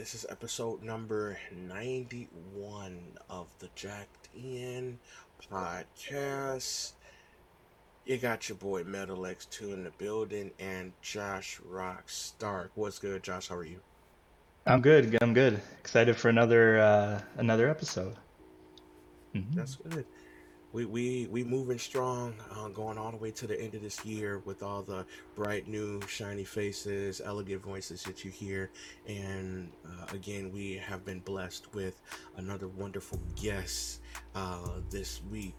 This is episode number 91 of the Jacked In podcast. You got your boy Metal X2 in the building and Josh Rock Stark. What's good, Josh? How are you? I'm good. I'm good. Excited for another uh, another episode. Mm-hmm. That's good we we we moving strong, uh, going all the way to the end of this year with all the bright new shiny faces, elegant voices that you hear, and uh, again we have been blessed with another wonderful guest uh, this week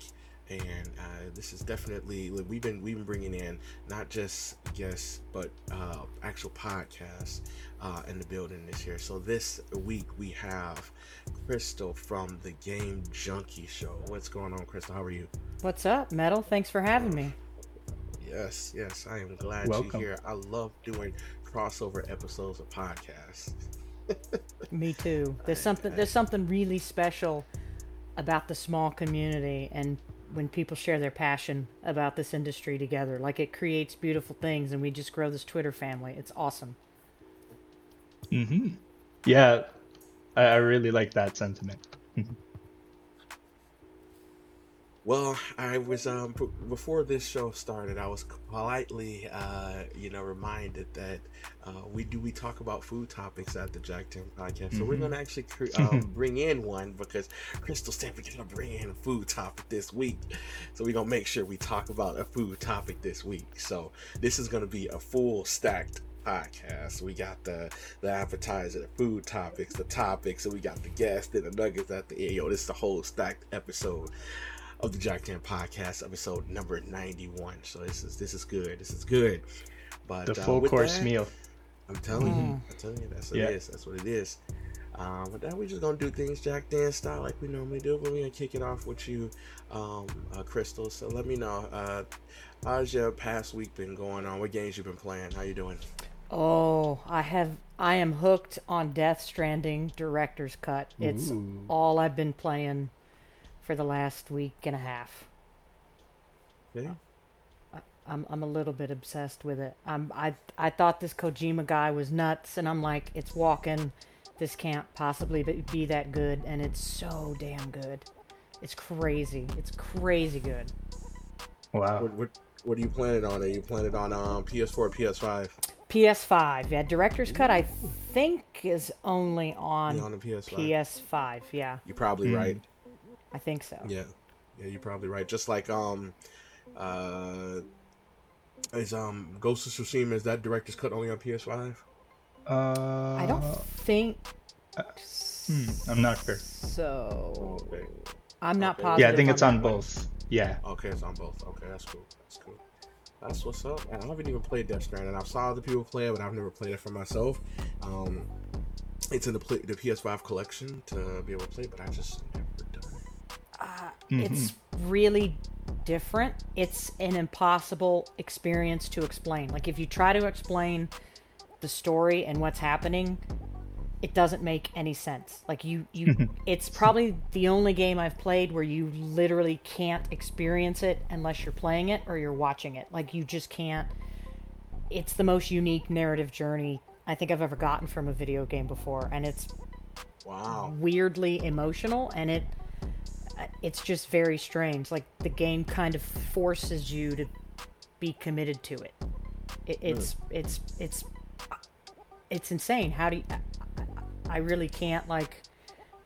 and uh, this is definitely we've been we've been bringing in not just guests but uh, actual podcasts uh, in the building this year. So this week we have Crystal from the Game Junkie Show. What's going on, Crystal? How are you? What's up, Metal? Thanks for having me. Yes, yes, I am glad Welcome. you're here. I love doing crossover episodes of podcasts. Me too. There's something there's something really special about the small community and when people share their passion about this industry together. Like it creates beautiful things, and we just grow this Twitter family. It's awesome. Hmm. Yeah, I, I really like that sentiment. Well, I was um before this show started, I was politely uh you know reminded that uh we do we talk about food topics at the Jacked In podcast. Mm-hmm. So we're mm-hmm. gonna actually um, bring in one because Crystal said we're gonna bring in a food topic this week. So we're gonna make sure we talk about a food topic this week. So this is gonna be a full stacked podcast. We got the the appetizer, the food topics, the topics, and we got the guests and the nuggets at the end. Yo, this is the whole stacked episode of the Jacked In podcast, episode number 91. So this is this is good. This is good. But the uh, full uh, course that, meal. I'm telling mm. you, I'm telling you, that's what yeah. it is. That's what it is. Um, but then we're just gonna do things Jacked In style like we normally do. But we're gonna kick it off with you, um, uh, Crystal. So let me know, uh, how's your past week been going on? What games you've been playing? How you doing? Oh, I have. I am hooked on Death Stranding Director's Cut. It's Ooh. all I've been playing for the last week and a half. Yeah. I'm I'm a little bit obsessed with it. I'm I I thought this Kojima guy was nuts, and I'm like, it's walking. This can't possibly be that good, and it's so damn good. It's crazy. It's crazy good. Wow. What what, what are you planning on? Are you planning on um PS4 or PS5? PS5. Yeah, director's cut I think is only on, on the PS5. PS5. Yeah. You're probably mm. right. I think so. Yeah, yeah, you're probably right. Just like um, uh, is um Ghost of Tsushima is that director's cut only on PS5? Uh, I don't think. Uh, hmm, I'm not sure. So. Okay. I'm not okay. positive. Yeah, I think it's on both. Yeah. Okay, it's on both. Okay, that's cool. That's cool. That's what's up. And I haven't even played Death Stranding. I've saw other people play it, but I've never played it for myself. Um, it's in the play, the PS5 collection to be able to play, but I just never mm-hmm. it's really different. It's an impossible experience to explain. Like if you try to explain the story and what's happening, it doesn't make any sense. Like you you it's probably the only game I've played where you literally can't experience it unless you're playing it or you're watching it. Like you just can't it's the most unique narrative journey I think I've ever gotten from a video game before and it's wow weirdly emotional and it it's just very strange. Like the game kind of forces you to be committed to it. it it's really? it's it's it's insane. How do you? I, I really can't like.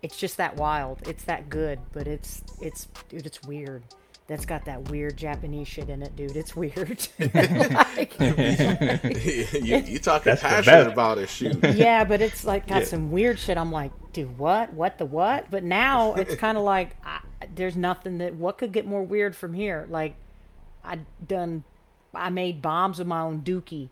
It's just that wild. It's that good, but it's it's dude. It's weird that's got that weird Japanese shit in it, dude. It's weird. like, you, you talking passionate about it, shoot. Yeah, but it's like got yeah. some weird shit. I'm like, dude, what? What the what? But now it's kind of like I, there's nothing that what could get more weird from here. Like I done, I made bombs of my own dookie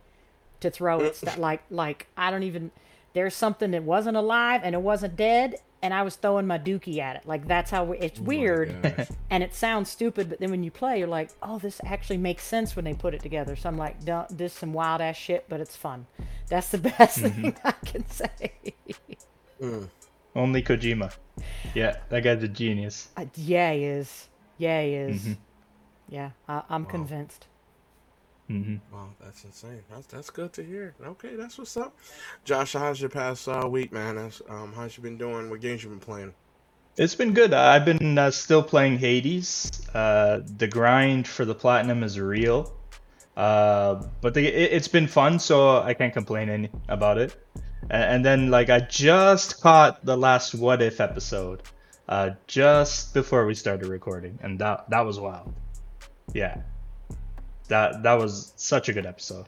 to throw it. like like I don't even. There's something that wasn't alive and it wasn't dead, and I was throwing my dookie at it. Like that's how it's oh weird, and it sounds stupid, but then when you play, you're like, oh, this actually makes sense when they put it together. So I'm like, this some wild ass shit, but it's fun. That's the best mm-hmm. thing I can say. Mm. Only Kojima. Yeah, that guy's a genius. Uh, yeah, he is. Yeah, he is. Mm-hmm. Yeah, I, am wow. convinced. Mm-hmm. Wow, that's insane. That's that's good to hear. Okay, that's what's up. Josh, how's your past uh, week, man? That's, um, how's you been doing? What games you been playing? It's been good. I've been uh, still playing Hades. Uh, the grind for the platinum is real, uh, but the, it, has been fun, so I can't complain any about it. And, then, like, I just caught the last What If episode uh, just before we started recording, and that that was wild. Yeah, that that was such a good episode.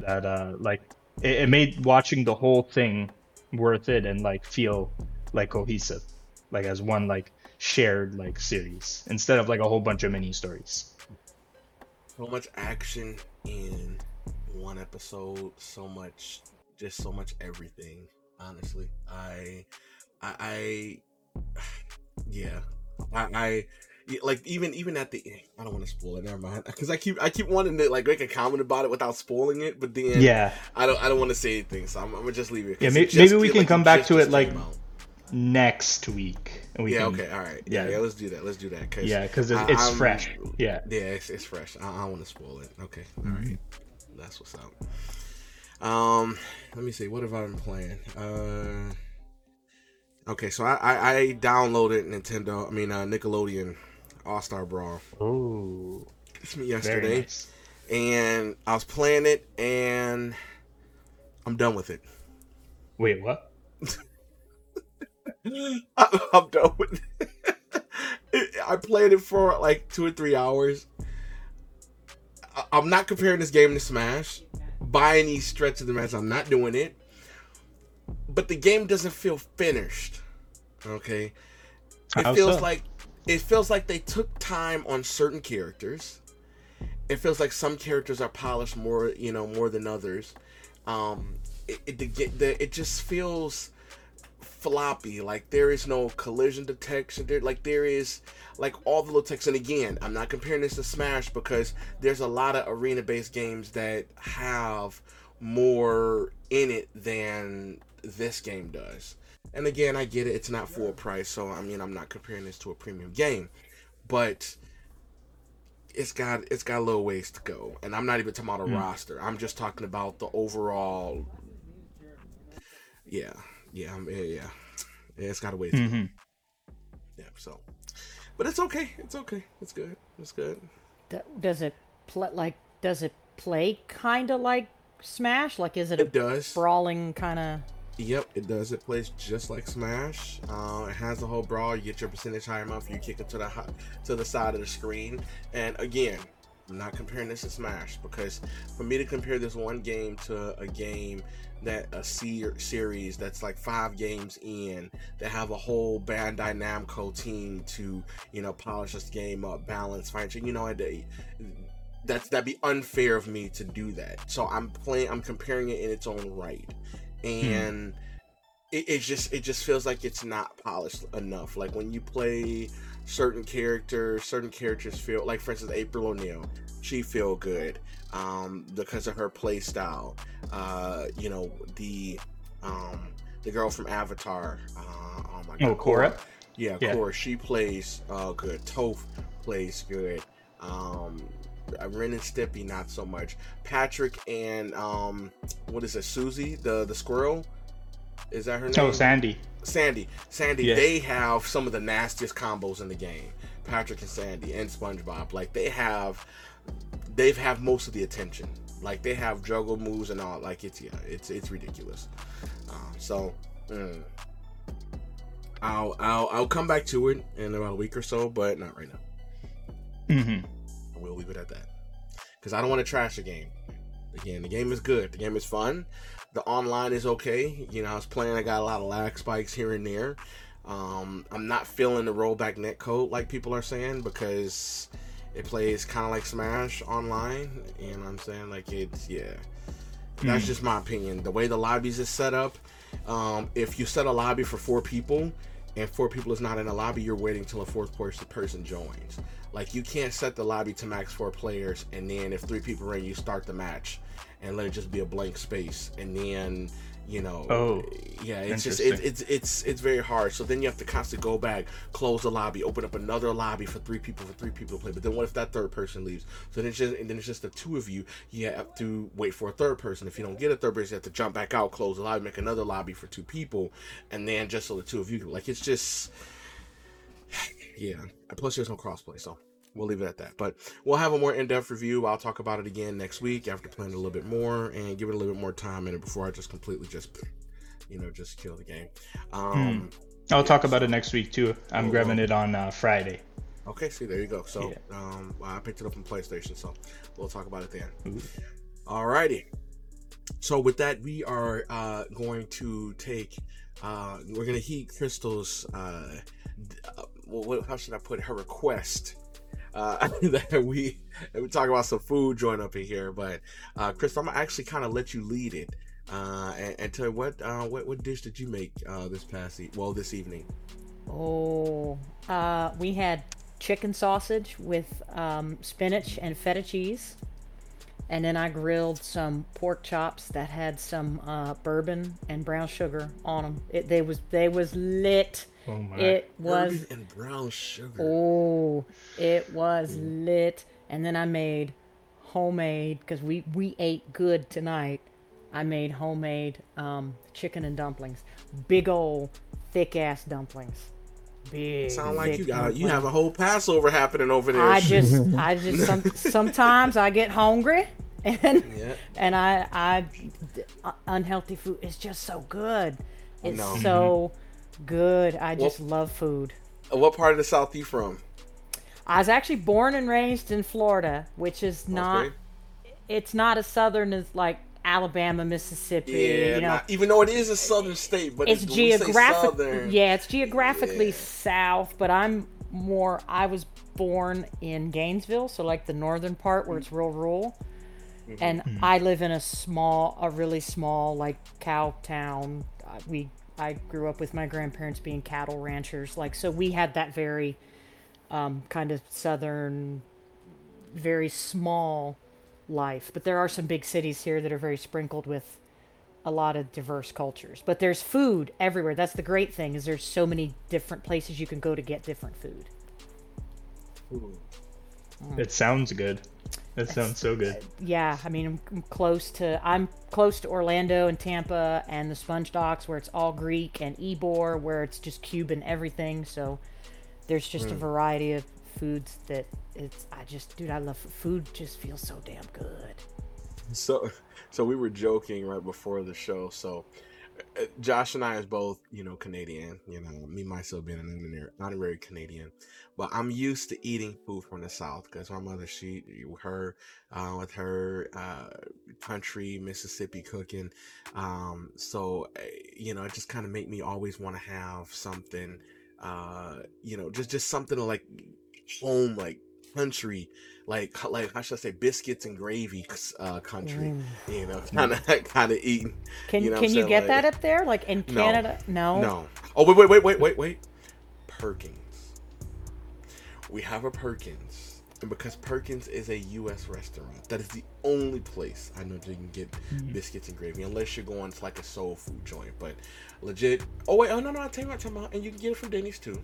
That uh, like it, it made watching the whole thing worth it and like feel like cohesive like as one like shared like series instead of like a whole bunch of mini stories. So much action in one episode, so much just so much everything. Honestly, I I, I yeah, I, I like even even at the end, I don't want to spoil it. Never mind, because I keep I keep wanting to like make a comment about it without spoiling it, but then yeah, I don't I don't want to say anything, so I'm, I'm gonna just leave it. Yeah, maybe, maybe we can like come back to it like next week. And we yeah. Can, okay. All right. Yeah, yeah. Yeah. Let's do that. Let's do that. Cause yeah. Because it's, it's fresh. Yeah. Yeah. It's, it's fresh. I, I don't want to spoil it. Okay. All mm-hmm. right. That's what's up. Um. Let me see. What have I been playing? Uh. Okay. So I I, I downloaded Nintendo. I mean uh, Nickelodeon All Star Brawl. Oh. It's me yesterday, nice. and I was playing it, and I'm done with it. Wait. What? I'm done with it. I played it for like two or three hours. I'm not comparing this game to Smash by any stretch of the match. I'm not doing it. But the game doesn't feel finished. Okay. It How feels so? like it feels like they took time on certain characters. It feels like some characters are polished more, you know, more than others. Um, it, it, the, it just feels floppy. Like there is no collision detection. There, like there is like all the little text. And again, I'm not comparing this to Smash because there's a lot of arena-based games that have more in it than this game does. And again, I get it. It's not full price, so I mean, I'm not comparing this to a premium game, but it's got it's got a little ways to go. And I'm not even talking about a mm. roster. I'm just talking about the overall. Yeah, yeah, I'm, yeah, yeah. It's got a ways. Mm-hmm. Yeah. So, but it's okay. It's okay. It's good. It's good. Does it play like? Does it play kind of like Smash? Like, is it? It does. Brawling kind of. Yep, it does. It plays just like Smash. Uh, it has the whole brawl. You get your percentage higher amount. You kick it to the to the side of the screen. And again, I'm not comparing this to Smash because for me to compare this one game to a game that a series that's like five games in that have a whole Bandai Namco team to you know polish this game up, balance, find you know that's that'd be unfair of me to do that. So I'm playing, I'm comparing it in its own right, hmm. and. Hmm. It, it just it just feels like it's not polished enough. Like when you play certain characters, certain characters feel like, for instance, April O'Neil. She feel good um, because of her play style. Uh, you know, the um, the girl from Avatar. Uh, oh my god, oh, Korra. Yeah, yeah, Korra. She plays uh, good. Toph plays good. Um, Ren and Stimpy not so much. Patrick and um, what is it? Susie, the the squirrel. Is that her oh, name? Oh, Sandy. Sandy. Sandy. Yeah. They have some of the nastiest combos in the game. Patrick and Sandy and SpongeBob. Like they have they've have most of the attention. Like they have juggle moves and all. Like it's yeah, it's it's ridiculous. Uh, so mm, I'll I'll I'll come back to it in about a week or so, but not right now. Mm-hmm. We'll leave it at that because I don't want to trash the game. Again, the game is good. The game is fun. The online is okay. You know, I was playing. I got a lot of lag spikes here and there. Um, I'm not feeling the rollback net code like people are saying because it plays kind of like Smash online, and I'm saying like it's yeah. That's hmm. just my opinion. The way the lobbies is set up, um, if you set a lobby for four people and four people is not in a lobby, you're waiting till a fourth person joins. Like you can't set the lobby to max four players, and then if three people are in, you start the match and let it just be a blank space, and then you know Oh, yeah it's just it, it's it's it's very hard. So then you have to constantly go back close the lobby open up another lobby for three people for three people to play. But then what if that third person leaves? So then it's just and then it's just the two of you you have to wait for a third person. If you don't get a third person you have to jump back out close the lobby make another lobby for two people and then just so the two of you like it's just yeah plus there's no crossplay so we'll leave it at that but we'll have a more in-depth review i'll talk about it again next week after playing a little bit more and give it a little bit more time in it before i just completely just you know just kill the game um I'll talk about it next week too. I'm Oh, grabbing wow. it on uh, Friday. okay see there you go so Yeah. um i picked it up on playstation so we'll talk about it then Ooh. Alrighty. So with that, we are uh, going to take. Uh, we're gonna heat Crystal's. Uh, d- uh, what, how should I put it? her request? Uh, that we that we talk about some food joint up in here, but uh, Crystal, I'm gonna actually kind of let you lead it. Uh, and, and tell you what, uh, what what dish did you make uh, this past e- well this evening? Oh, uh, we had chicken sausage with um, spinach and feta cheese, and then I grilled some pork chops that had some uh, bourbon and brown sugar on them. It they was they was lit. Oh my! It was Bourbon and brown sugar. oh, it was lit. And then I made homemade because we we ate good tonight. I made homemade um, chicken and dumplings, big old thick ass dumplings. Big. Sound like you got you have a whole Passover happening over there. I just, I just, some, sometimes I get hungry, and Yeah. and I, I, unhealthy food is just so good. It's know. so good. I Well- just love food. What part of the South are you from? I was actually born and raised in Florida, which is not, Okay. it's not as southern as like Alabama, Mississippi. Yeah, you know, not- even though it is a southern state, but it's when we say geographic. southern, Yeah, it's geographically Yeah. south, but I'm more. I was born in Gainesville, so like the northern part where it's real rural, Mm-hmm. and I live in a small, a really small like cow town. Uh, We I grew up with my grandparents being cattle ranchers, like so we had that very um, kind of southern, very small life. But there are some big cities here that are very sprinkled with a lot of diverse cultures. But there's food everywhere. That's the great thing is there's so many different places you can go to get different food. Ooh. It sounds good. It sounds so good. Yeah, I mean I'm, I'm close to I'm close to Orlando and Tampa and the Sponge Docks where it's all Greek and Ybor where it's just Cuban everything. So there's just a variety of foods that it's I just dude I love food just feels so damn good. So, so we were joking right before the show. So, uh, Josh and I is both, you know, Canadian. You know, me myself being an honorary, Canadian, but I'm used to eating food from the South because my mother, she, her, uh, with her uh, country Mississippi cooking. Um, so, uh, you know, it just kind of make me always want to have something, uh, you know, just just something like home, like country, like like how should I say, biscuits and gravy, uh, country. Mm. You know, kind of kind of eating. Can You know can you saying? get Like- that up there like in Canada? No. No. Oh wait wait wait wait wait wait. Perkins. We have a Perkins, and because Perkins is a U.S. restaurant, that is the only place I know that you can get biscuits and gravy, unless you're going to like a soul food joint. But legit. Oh wait, oh no no, I tell you what, I'm talking about, and you can get it from Denny's too.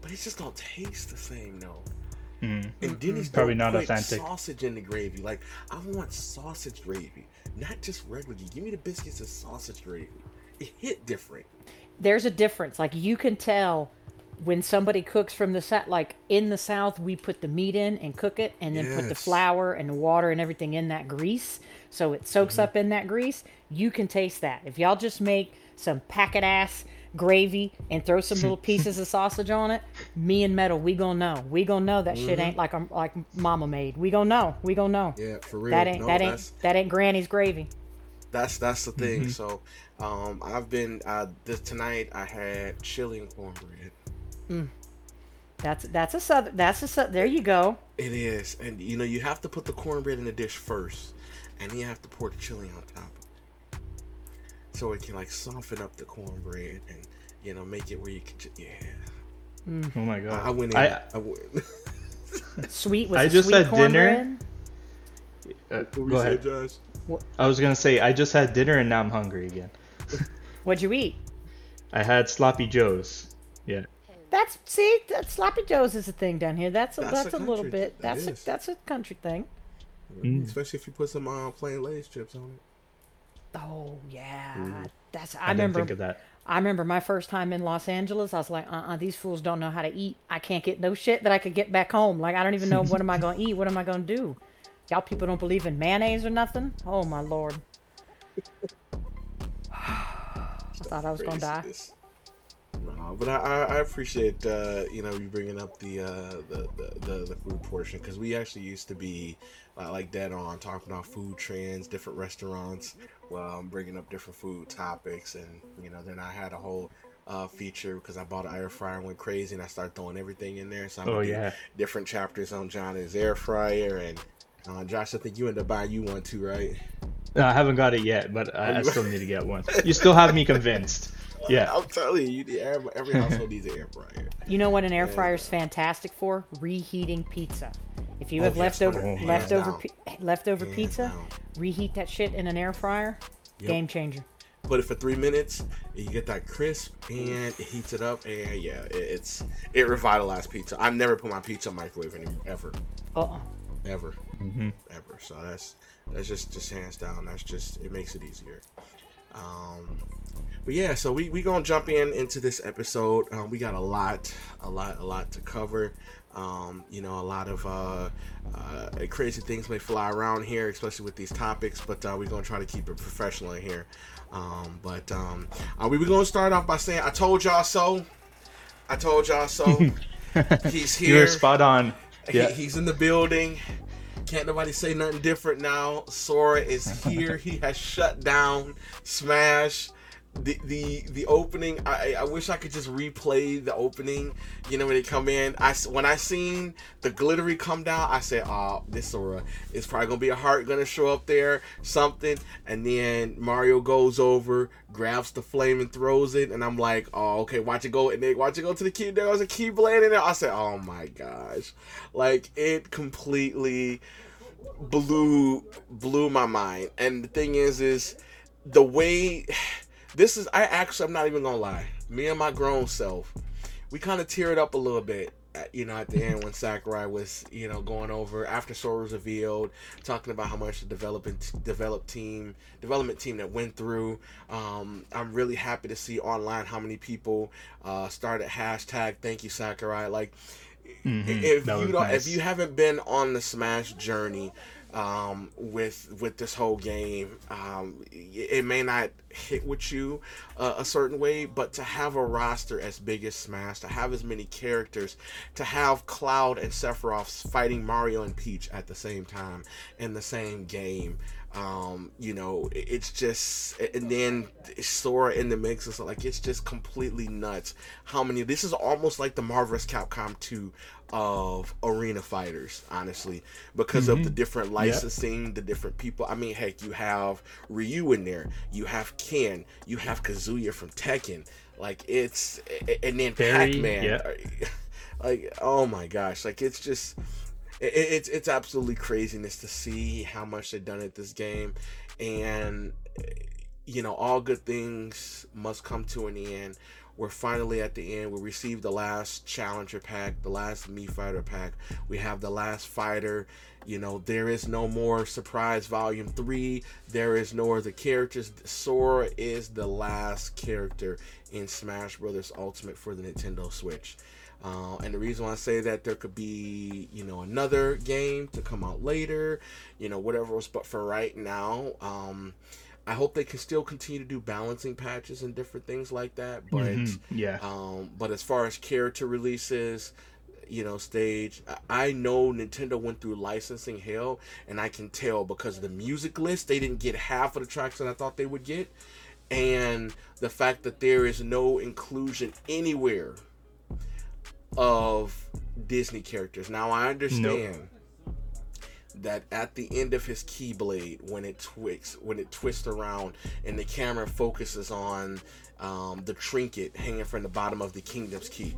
But it's just gonna taste the same, no. Mm. And Denny's Probably don't not put authentic. sausage in the gravy. Like I want sausage gravy, not just regular. Give me the biscuits and sausage gravy. It hit different. there's a difference. Like you can tell when somebody cooks from the south. Like in the south, we put the meat in and cook it, and then put the flour and the water and everything in that grease, so it soaks Mm-hmm. up in that grease. You can taste that. If y'all just make some packet ass gravy and throw some little pieces of sausage on it, me and Metal, we gonna know. We gonna know that shit ain't like um, like Mama made. We gonna know. We gonna know. Mm-hmm. Yeah, for real. That ain't no, that ain't that ain't Granny's gravy. that's that's the thing. So, um, I've been uh this tonight. I had chili and cornbread. That's that's a southern. That's a sou- there you go. It is, and you know you have to put the cornbread in the dish first, and then you have to pour the chili on top, so it can like soften up the cornbread and you know make it where you can. Ju- yeah, Oh my god. I went in. I, I, went. Sweet was I just sweet had dinner. cornbread? uh, go we say, ahead. Josh? I was gonna say I just had dinner and now I'm hungry again. What'd you eat? I had sloppy joes. Yeah. That's see, that sloppy joes is a thing down here. That's a That's that's, a a, little bit. that That's a, that's a country thing. Mm. Especially if you put some uh, plain Lay's chips on it. Oh yeah, Mm. that's. I, I, remember. think of that. I remember my first time in Los Angeles. I was like, uh, uh these fools don't know how to eat. I can't get no shit that I could get back home. Like I don't even know what am I gonna eat. What am I gonna do? Y'all people don't believe in mayonnaise or nothing. Oh my lord. I thought I was gonna die. No, but I, I, appreciate uh, you know you bringing up the uh, the, the, the the food portion because we actually used to be uh, like dead on talking about food trends, different restaurants, well, I'm bringing up different food topics, and you know then I had a whole uh, feature because I bought an air fryer and went crazy and I started throwing everything in there. So I'm Oh, yeah. different chapters on John's air fryer and uh, Josh. I think you ended up buying you one too, right? No, I haven't got it yet, but I, I still need to get one. You still have me convinced. Yeah. I'm telling you, you need, every, every household needs an air fryer. You know what an air fryer is fantastic for? Reheating pizza. If you Oh, have yes, leftover hands leftover pi- leftover Hands pizza, down. reheat that shit in an air fryer. Yep. Game changer. put it for three minutes and you get that crisp and it heats it up and yeah it, it's it revitalized pizza i've never put my pizza in microwave anymore ever Uh-uh. ever hmm ever so that's that's just just hands down that's just it makes it easier um but yeah so we we gonna jump in into this episode um, we got a lot a lot a lot to cover um, you know, a lot of uh, uh, crazy things may fly around here, especially with these topics. But uh, we're gonna try to keep it professional in here. Um, but um, uh, we were gonna start off by saying, "I told y'all so." I told y'all so. He's here. You here. were spot on. He- Yeah. he's in the building. Can't nobody say nothing different now. Sora is here. he has shut down Smash. The the the opening. I I wish I could just replay the opening. You know when they come in. I when I seen the glittery come down, I said, "Oh, this Sora is probably gonna be a heart gonna show up there, something." And then Mario goes over, grabs the flame and throws it, and I'm like, "Oh, okay, watch it go." And then watch it go to the key. There was a keyblade in there. I said, "Oh my gosh!" Like it completely blew blew my mind. And the thing is, is the way this is. I actually, I'm not even gonna lie. Me and my grown self, we kind of teared up a little bit. At, you know, at the end when Sakurai was, you know, going over after Sora was revealed, talking about how much the development developed team development team that went through. Um, I'm really happy to see online how many people uh, started hashtag Thank you Sakurai. Like, Mhm. if That you don't, nice. if you haven't been on the Smash journey um, with with this whole game, um, it, may not hit with you uh, a certain way, but to have a roster as big as Smash, to have as many characters, to have Cloud and Sephiroth fighting Mario and Peach at the same time in the same game. Um, you know, it's just, and then Sora in the mix is like it's just completely nuts. How many? This is almost like the Marvel vs. Capcom 2 of arena fighters, honestly, because of the mm-hmm. different licensing, the different people. I mean, heck, you have Ryu in there, you have Ken, you have Kazuya from Tekken. Like it's, and then Pac-Man. yeah. Like, oh my gosh, like it's just it, it's it's absolutely craziness to see how much they've done at this game, and you know all good things must come to an end. We're finally at the end. We received the last challenger pack, the last me fighter pack. We have the last fighter. You know there is no more surprise volume three. There is no other characters. Sora is the last character in Smash Brothers Ultimate for the Nintendo Switch. Uh, and the reason why I say that there could be, you know, another game to come out later, you know, whatever else. But for right now, um, I hope they can still continue to do balancing patches and different things like that. But, Mhm. Yeah. um, but as far as character releases, you know, stage, I I know Nintendo went through licensing hell, and I can tell because of the music list, they didn't get half of the tracks that I thought they would get, and the fact that there is no inclusion anywhere of Disney characters. Now I understand that at the end of his keyblade, when it twists, when it twists around, and the camera focuses on um, the trinket hanging from the bottom of the kingdom's key.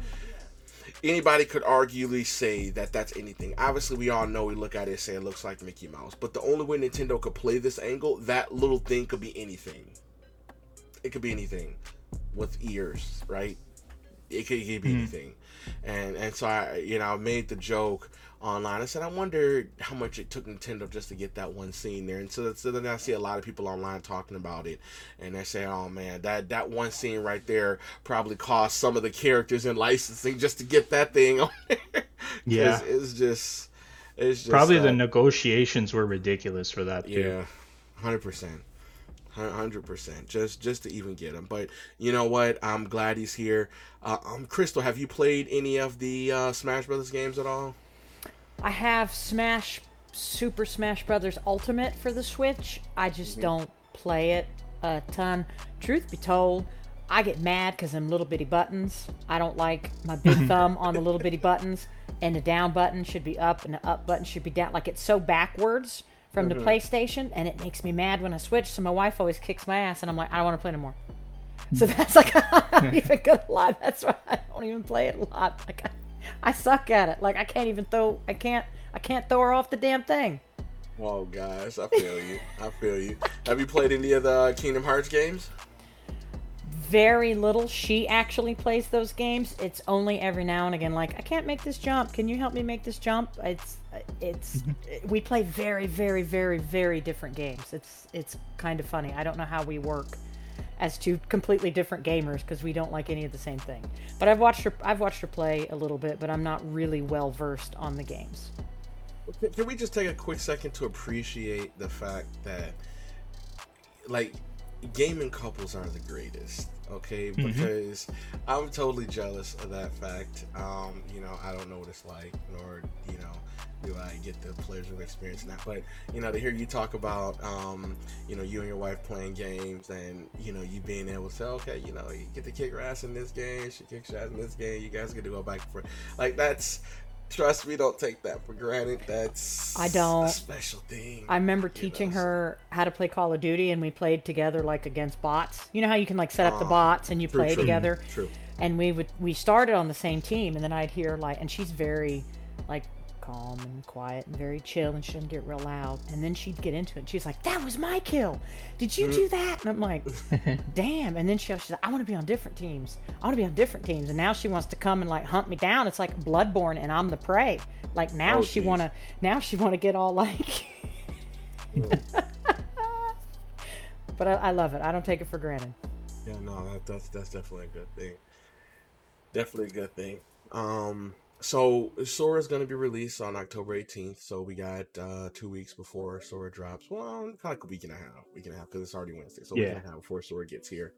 Anybody could arguably say that that's anything. Obviously, we all know we look at it and say it looks like Mickey Mouse. But the only way Nintendo could play this angle, that little thing could be anything. it could be anything with ears, right? It could, it could be mm-hmm. anything, and and so I you know I made the joke online. I said, I wonder how much it took Nintendo just to get that one scene there. And so, so then I see a lot of people online talking about it, and they say, "Oh man, that that one scene right there probably cost some of the characters in licensing just to get that thing on there." yeah, it's just, it's just probably uh, the negotiations were ridiculous for that. Too. Yeah, hundred percent. Hundred percent, just just to even get him. But you know what? I'm glad he's here. Uh, um, Crystal, have you played any of the uh, Smash Brothers games at all? I have Smash Super Smash Brothers Ultimate for the Switch. I just mm-hmm. don't play it a ton. Truth be told, I get mad because them little bitty buttons. I don't like my big thumb on the little bitty buttons, and the down button should be up and the up button should be down. Like it's so backwards from mm-hmm. the PlayStation, and it makes me mad when I switch. So my wife always kicks my ass, and I'm like, I don't want to play anymore. So that's like I'm not even gonna lie. That's why I don't even play it a lot. Like I, I suck at it. Like I can't even throw. I can't. I can't throw her off the damn thing. Whoa, guys, I feel you. I feel you. Have you played any of the Kingdom Hearts games? Very little. She actually plays those games. It's only every now and again. Like I can't make this jump. Can you help me make this jump? It's it's we play very very very very different games. It's it's kind of funny. I don't know how we work as two completely different gamers because we don't like any of the same thing. But I've watched her. I've watched her play a little bit, but I'm not really well versed on the games. Can we just take a quick second to appreciate the fact that, like, gaming couples aren't the greatest okay mm-hmm. because i'm totally jealous of that fact um you know i don't know what it's like nor you know do I get the pleasure of experiencing that. But you know, to hear you talk about, um, you know, you and your wife playing games, and you know, you being able to say, okay, you know, you get to kick her ass in this game, she kicks your ass in this game, you guys get to go back and forth. Like that's. Trust me, don't take that for granted. That's I don't a special thing. I remember teaching know, her how to play Call of Duty, and we played together like against bots. You know how you can like set up the ah, bots and you true, play true, together. True. And we would we started on the same team, and then I'd hear like, and she's very like calm and quiet and very chill and she doesn't get real loud. And then she'd get into it. And she's like, That was my kill. Did you do that? And I'm like, Damn. And then she, she's like, I want to be on different teams. I want to be on different teams. And now she wants to come and like hunt me down. It's like Bloodborne and I'm the prey. Like now oh, she geez. wanna now she wanna get all like But I, I, love it. I don't take it for granted. Yeah, no, that, that's that's definitely a good thing. Definitely a good thing. Um so Sora is going to be released on October 18th. So we got uh, two weeks before Sora drops. Well, kind of like a week and a half, week and a half because it's already Wednesday. So yeah. week and a half before Sora gets here.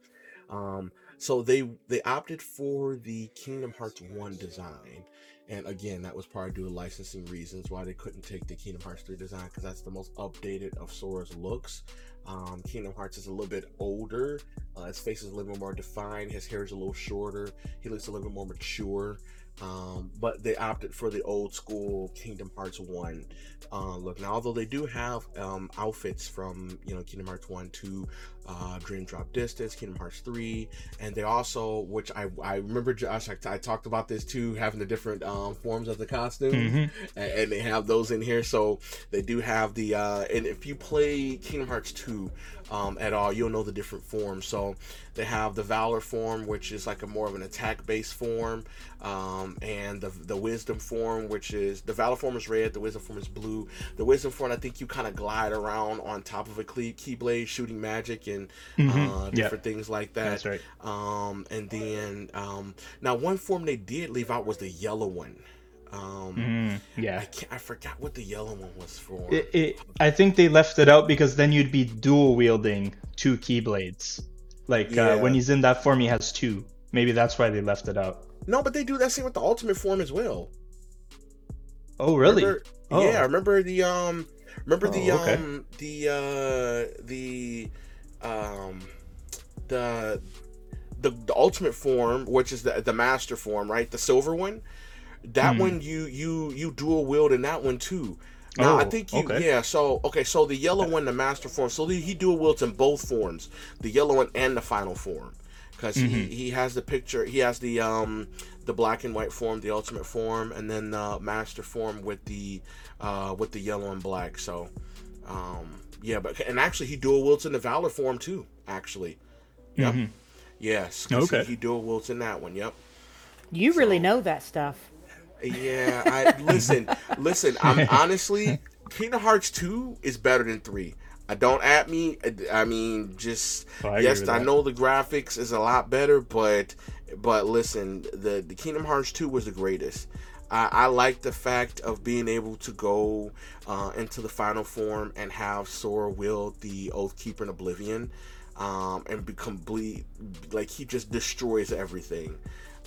Um, so they they opted for the Kingdom Hearts one design, and again that was probably due to licensing reasons why they couldn't take the Kingdom Hearts three design because that's the most updated of Sora's looks. Um, Kingdom Hearts is a little bit older. Uh, his face is a little bit more defined. His hair is a little shorter. He looks a little bit more mature. Um, but they opted for the old school Kingdom Hearts 1 uh, look. Now, although they do have um, outfits from, you know, Kingdom Hearts 1 to uh, Dream Drop Distance, Kingdom Hearts 3, and they also, which I, I remember, Josh, I, I talked about this too, having the different um, forms of the costume, mm-hmm. and, and, they have those in here. So they do have the, uh, and if you play Kingdom Hearts 2, um, at all, you'll know the different forms. So they have the Valor form, which is like a more of an attack-based form, um, and the the Wisdom form, which is the Valor form is red, the Wisdom form is blue. The Wisdom form, I think you kind of glide around on top of a key, keyblade, shooting magic and mm-hmm. uh, different yep. things like that. That's right. Um, and then um, now one form they did leave out was the yellow one. Um, mm, yeah, I, I, forgot what the yellow one was for. It, it, I think they left it out because then you'd be dual wielding two keyblades. Like yeah. uh, when he's in that form, he has two. Maybe that's why they left it out. No, but they do that same with the ultimate form as well. Oh, really? Remember, oh. Yeah, remember the um, remember the oh, okay. um, the uh, the um, the the, the ultimate form, which is the the master form, right? The silver one. That hmm. one you you you dual wield in that one too. Now oh, I think you okay. yeah. So okay, so the yellow one, the master form. So he dual wields in both forms, the yellow one and the final form, because mm-hmm. he he has the picture. He has the um the black and white form, the ultimate form, and then the master form with the uh with the yellow and black. So um yeah, but and actually he dual wields in the valor form too. Actually, Yep. Mm-hmm. Yes. 'cause Okay. He, he dual wields in that one. Yep. You really know that stuff. Yeah, I listen, listen. I'm honestly, Kingdom Hearts two is better than three. I don't at me. Uh, I- I mean, just Oh, I yes, I that. know the graphics is a lot better, but but listen, the the Kingdom Hearts two was the greatest. I, I like the fact of being able to go uh, into the final form and have Sora wield the Oathkeeper in Oblivion, um, and be complete like he just destroys everything.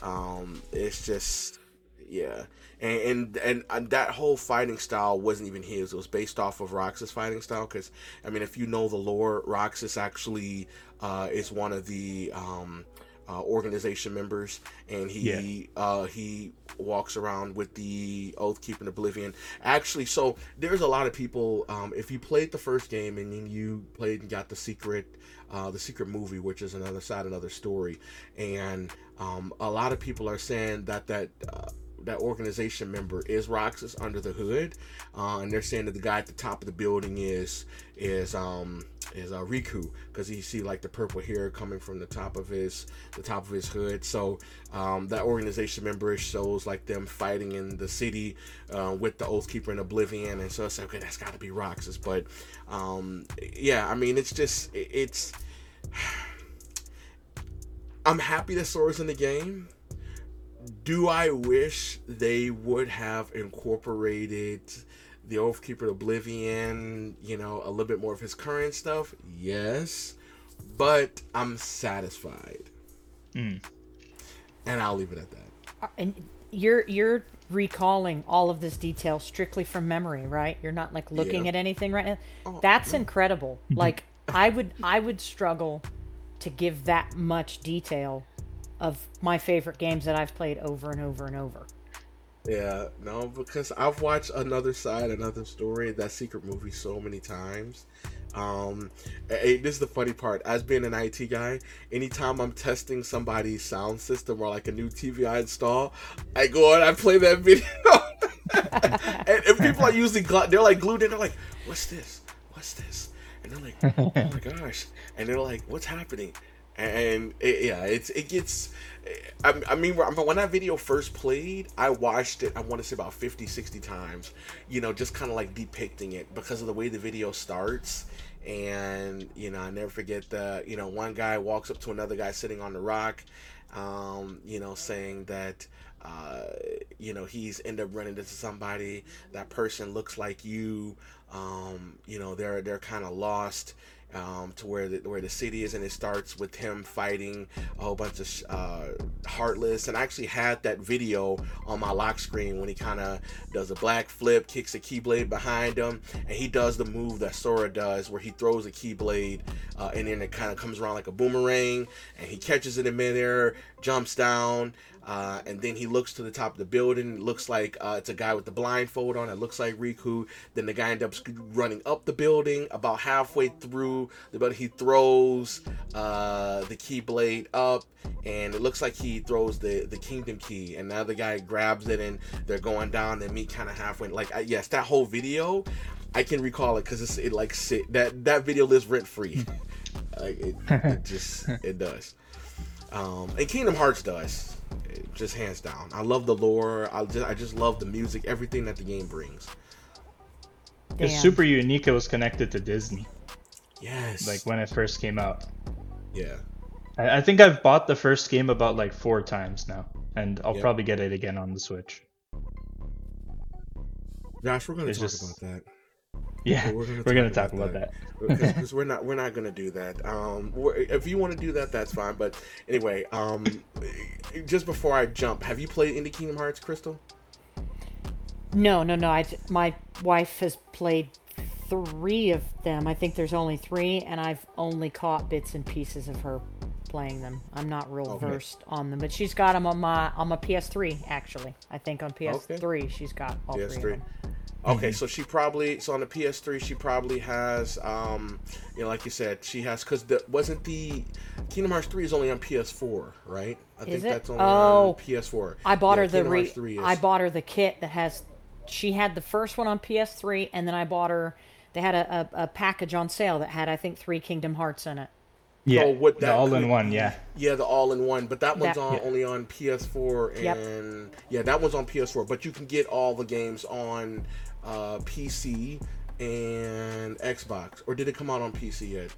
Um, it's just yeah, and, and and and that whole fighting style wasn't even his. It was based off of Roxas' fighting style. Because I mean, if you know the lore, Roxas actually uh, is one of the um, uh, organization members, and he uh, he walks around with the Oath Keeping Oblivion. Actually, so there's a lot of people. Um, if you played the first game and you played and got the secret. Uh, the secret movie, which is another side, another story, and um, a lot of people are saying that that uh, that organization member is Roxas under the hood, uh, and they're saying that the guy at the top of the building is is um is uh, Riku because you see like the purple hair coming from the top of his the top of his hood. So um, that organization member shows like them fighting in the city uh, with the Oathkeeper in Oblivion, and so it's like okay, that's got to be Roxas. But um, yeah, I mean it's just it's. I'm happy that Sora's in the game do I wish they would have incorporated the Oathkeeper Oblivion, you know, a little bit more of his current stuff? Yes. But I'm satisfied. Mm. And I'll leave it at that. Uh, And you're you're recalling all of this detail strictly from memory, right? You're not like looking Yeah. at anything right now. Oh, That's incredible. Like I would I would struggle to give that much detail of my favorite games that I've played over and over and over. Yeah, no, because I've watched another side, another story, that secret movie so many times. Um, this is the funny part. As being an IT guy, anytime I'm testing somebody's sound system or like a new TV I install, I go and I play that video, and, and people are usually glu- they're like glued in. They're like, "What's this? What's this?" And they're like, "Oh my gosh!" And they're like, "What's happening?" And it, yeah, it's it gets. I, mean, when that video first played, I watched it. I want to say about 50, 60 times. You know, just kind of like depicting it because of the way the video starts. And you know, I never forget the you know one guy walks up to another guy sitting on the rock, um, you know, saying that uh, you know he's end up running into somebody. That person looks like you. Um, you know, they're they're kind of lost um, to where the where the city is, and it starts with him fighting a whole bunch of uh, heartless. And I actually had that video on my lock screen when he kind of does a black flip, kicks a keyblade behind him, and he does the move that Sora does, where he throws a keyblade, uh, and then it kind of comes around like a boomerang, and he catches it in midair, jumps down. Uh, and then he looks to the top of the building. It looks like uh, it's a guy with the blindfold on. It looks like Riku. Then the guy ends up running up the building. About halfway through but he throws uh, the keyblade up, and it looks like he throws the the kingdom key. And now the other guy grabs it, and they're going down. They meet kind of halfway. Like I, yes, that whole video, I can recall it because it's it like sit, that that video lives rent free. like it, it just it does. Um, and Kingdom Hearts does, just hands down. I love the lore. I just I just love the music, everything that the game brings. It's super unique. It was connected to Disney, Yes, like when it first came out. yeah, I, I think I've bought the first game about like four times now, and I'll Yep. probably get it again on the Switch. Josh, we're gonna It's talk just- about that. Yeah, We're gonna we're gonna talk talk about that. because we're not we're not gonna do that. Um, we're- if you want to do that, that's fine. But anyway, um, just before I jump, have you played any Kingdom Hearts, Crystal? No, no, no. I my wife has played three of them. I think there's only three, and I've only caught bits and pieces of her playing them. I'm not real Okay. versed on them, but she's got them on my on my PS3 actually. I think on PS3 she's got all three of them. Okay, so she probably so on the PS3 she probably has um you know like you said she has because the wasn't the Kingdom Hearts 3 is only on PS4 right? I Is think it? that's only Oh. on PS4. I bought Yeah, her the re- Hearts 3 is. I bought her the kit that has. She had the first one on PS3, and then I bought her. They had a, a, a package on sale that had I think three Kingdom Hearts in it. Yeah, So what the that all-in-one. Yeah, Yeah, the all-in-one, but that one's That- on Yeah. only on PS4 Yep. and yeah, that one's on PS4. But you can get all the games on uh, PC and Xbox. Or did it come out on PC yet?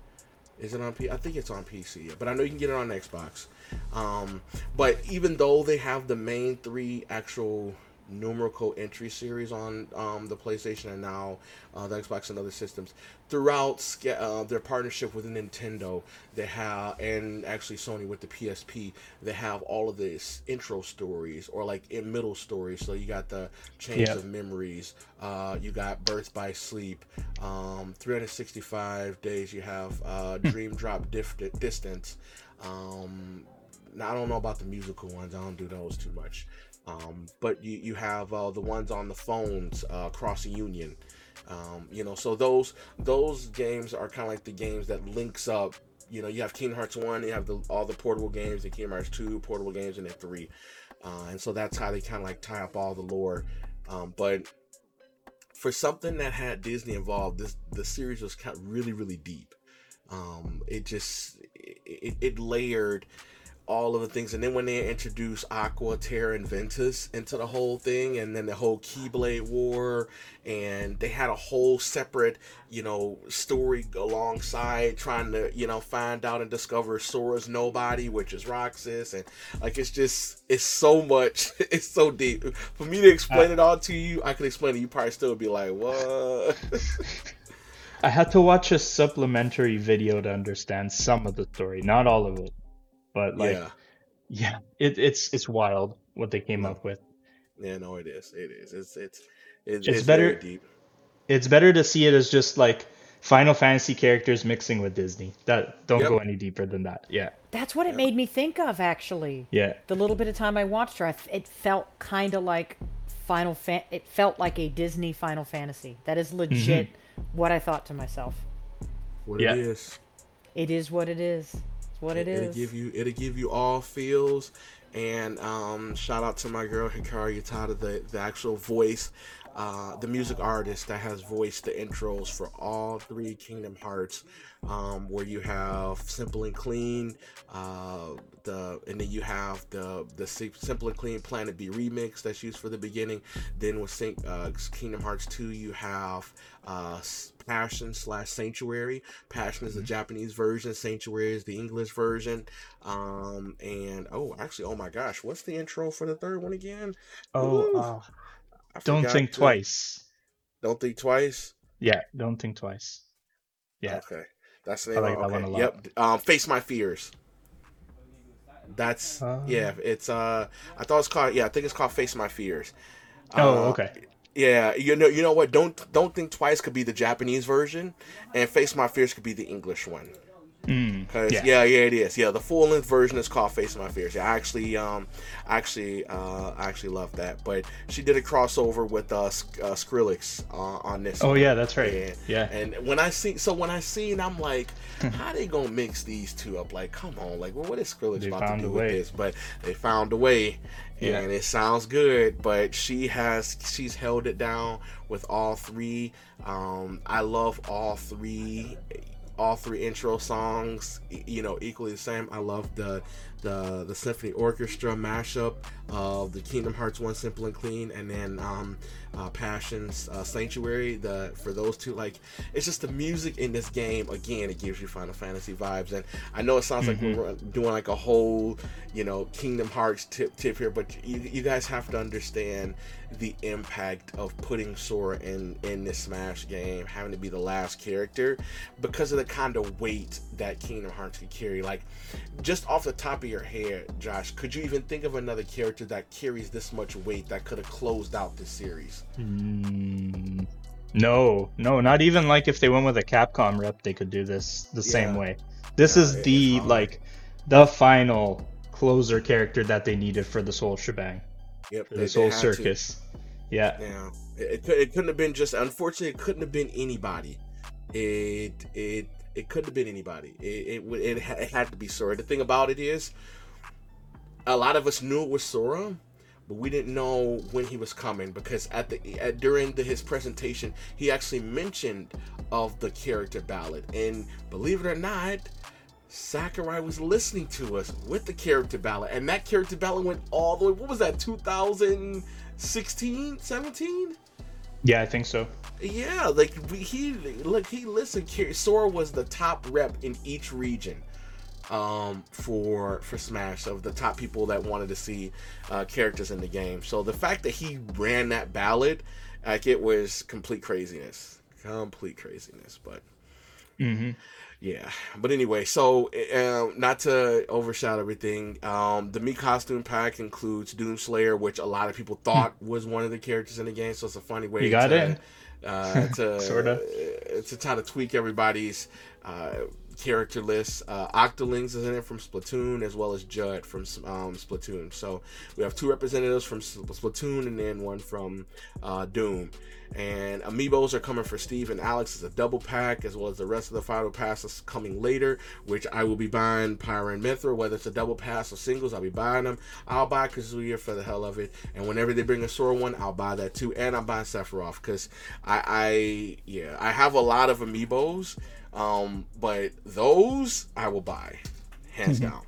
Is it on P? I think it's on PC, yet, but I know you can get it on Xbox. Um, but even though they have the main three actual numerical entry series on um, the PlayStation and now uh, the Xbox and other systems, throughout uh, their partnership with Nintendo, they have and actually Sony with the PSP, they have all of this intro stories or like in middle stories. So you got the Chains Yeah. of Memories, uh, you got Birth by Sleep, um, 365 days. You have uh, Dream Drop Dif- Distance. Um, now I don't know about the musical ones. I don't do those too much. Um, but you, you have uh, the ones on the phones, uh, Crossing Union. Um, you know, so those those games are kind of like the games that links up. You know, you have Kingdom Hearts one, you have the, all the portable games, the Kingdom Hearts two portable games, and then three. Uh, and so that's how they kind of like tie up all the lore. Um, but for something that had Disney involved, this the series was kind of really really deep. Um, it just it, it, it layered all of the things, and then when they introduced Aqua, Terra, and Ventus into the whole thing, and then the whole Keyblade War, and they had a whole separate, you know, story alongside trying to, you know, find out and discover Sora's nobody, which is Roxas, and like it's just it's so much, it's so deep. For me to explain it all to you, I could explain it. You probably still be like, what? I had to watch a supplementary video to understand some of the story, not all of it, but like yeah. yeah, it, it's it's wild what they came up with. Yeah, no, it is. It is. It's it's it's, It's it's very better- deep. It's better to see it as just like Final Fantasy characters mixing with Disney. That don't Yep. go any deeper than that. Yeah, That's what it made me think of, actually. yeah, The little bit of time I watched her, I f- it felt kind of like Final Fan. It felt like a Disney Final Fantasy. That is mm-hmm. legit what I thought to myself. What Yeah. it is. It is what it is. What it It'll give you it'll give you all feels. And um, shout out to my girl Hikaru Utada, the the actual voice, uh, the music artist that has voiced the intros for all three Kingdom Hearts. Um, where you have Simple and Clean, uh, the and then you have the the Simple and Clean Planet B remix that's used for the beginning. Then with Syn- uh, Kingdom Hearts 2, you have uh, Passion slash Sanctuary. Passion is the Japanese version, Sanctuary is the English version. Um, and oh, actually, oh my gosh, what's the intro for the third one again? Oh, uh, I don't think to- twice. Don't think twice. Yeah, don't think twice. Yeah, Okay, that's the I like of- that okay. one a lot. Yep. Um, Face My Fears. That's Uh. yeah. It's uh, I thought it's called yeah. I think it's called Face My Fears. Oh, Uh, okay. Yeah, you know, you know what? Don't don't think twice could be the Japanese version, and Face My Fears could be the English one. Mm, yeah. yeah. yeah, it is. Yeah, the full length version is called Face of My Fears. Yeah, I actually, um, actually, uh, I actually love that. But she did a crossover with uh, Sk- uh Skrillex uh, on this. Oh one. yeah, that's right. And, Yeah. And when I see, so when I seen, I'm like, how they gonna mix these two up? Like, come on, like, well, what is Skrillex They about to do with way. this? But they found a way, Yeah. and it sounds good. But she has, she's held it down with all three. Um, I love all three. All three intro songs, you know, equally the same. I love the the the symphony orchestra mashup of the Kingdom Hearts one, Simple and Clean, and then um, uh, Passions uh, Sanctuary. The for those two, like it's just the music in this game. Again, it gives you Final Fantasy vibes, and I know it sounds like we're doing like a whole, you know, Kingdom Hearts tip tip here, but you, you guys have to understand the impact of putting Sora in in this Smash game, having to be the last character, because of the kind of weight that Kingdom Hearts could carry. Like, just off the top of your head, Josh, could you even think of another character that carries this much weight that could have closed out this series? Mm, no, no, not even like if they went with a Capcom rep, they could do this the same way. This Yeah, is the like the final closer character that they needed for this whole shebang, Yep, they- this they whole had to. circus. Yeah, Yeah, it, it, it couldn't have been just. Unfortunately, it couldn't have been anybody. It it it couldn't have been anybody. It it, would- it, it had to be Sora. The thing about it is, a lot of us knew it was Sora, but we didn't know when he was coming because at the at, during the, his presentation, he actually mentioned of the character ballot, and believe it or not. Sakurai was listening to us with the character ballot, and that character ballot went all the way. What was that? 2016, 17? Yeah, I think so. Yeah, like we, he look he listened. Sora was the top rep in each region um, for for Smash of the top people that wanted to see uh, characters in the game. So the fact that he ran that ballot, like it was complete craziness, complete craziness. But Mm-hmm. Yeah, but anyway, so uh, not to overshadow everything, um, the Mii costume pack includes Doomslayer, which a lot of people thought was one of the characters in the game. So it's a funny way Hmm. You got to, in. uh, to Sorta. uh, to try to tweak everybody's uh, character list. Uh, Octolings is in it from Splatoon, as well as Judd from um, Splatoon. So we have two representatives from Splatoon and then one from uh, Doom. And amiibos are coming for Steve and Alex as a double pack, as well as the rest of the final passes coming later, which I will be buying Pyra and Mythra, whether it's a double pass or singles, I'll be buying them. I'll buy Kazuya for the hell of it, and whenever they bring a Sora one, I'll buy that too, and I'm buying Sephiroth because I, I, yeah, I have a lot of amiibos, um, but those I will buy, hands down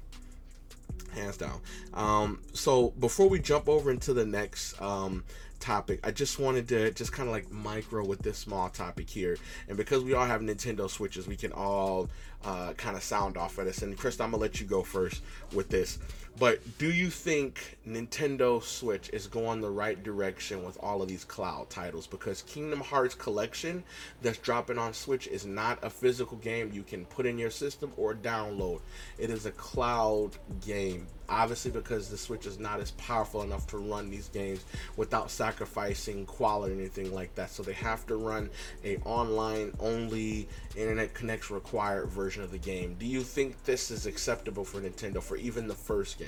hands down. Um, so before we jump over into the next um, topic, I just wanted to just kind of like micro with this small topic here, and because we all have Nintendo Switches, we can all uh, kind of sound off of this. And Chris, I'm gonna let you go first with this. But do you think Nintendo Switch is going the right direction with all of these cloud titles? Because Kingdom Hearts Collection that's dropping on Switch is not a physical game you can put in your system or download. It is a cloud game. Obviously, because the Switch is not as powerful enough to run these games without sacrificing quality or anything like that. So they have to run a online only internet connection required version of the game. Do you think this is acceptable for Nintendo for even the first game?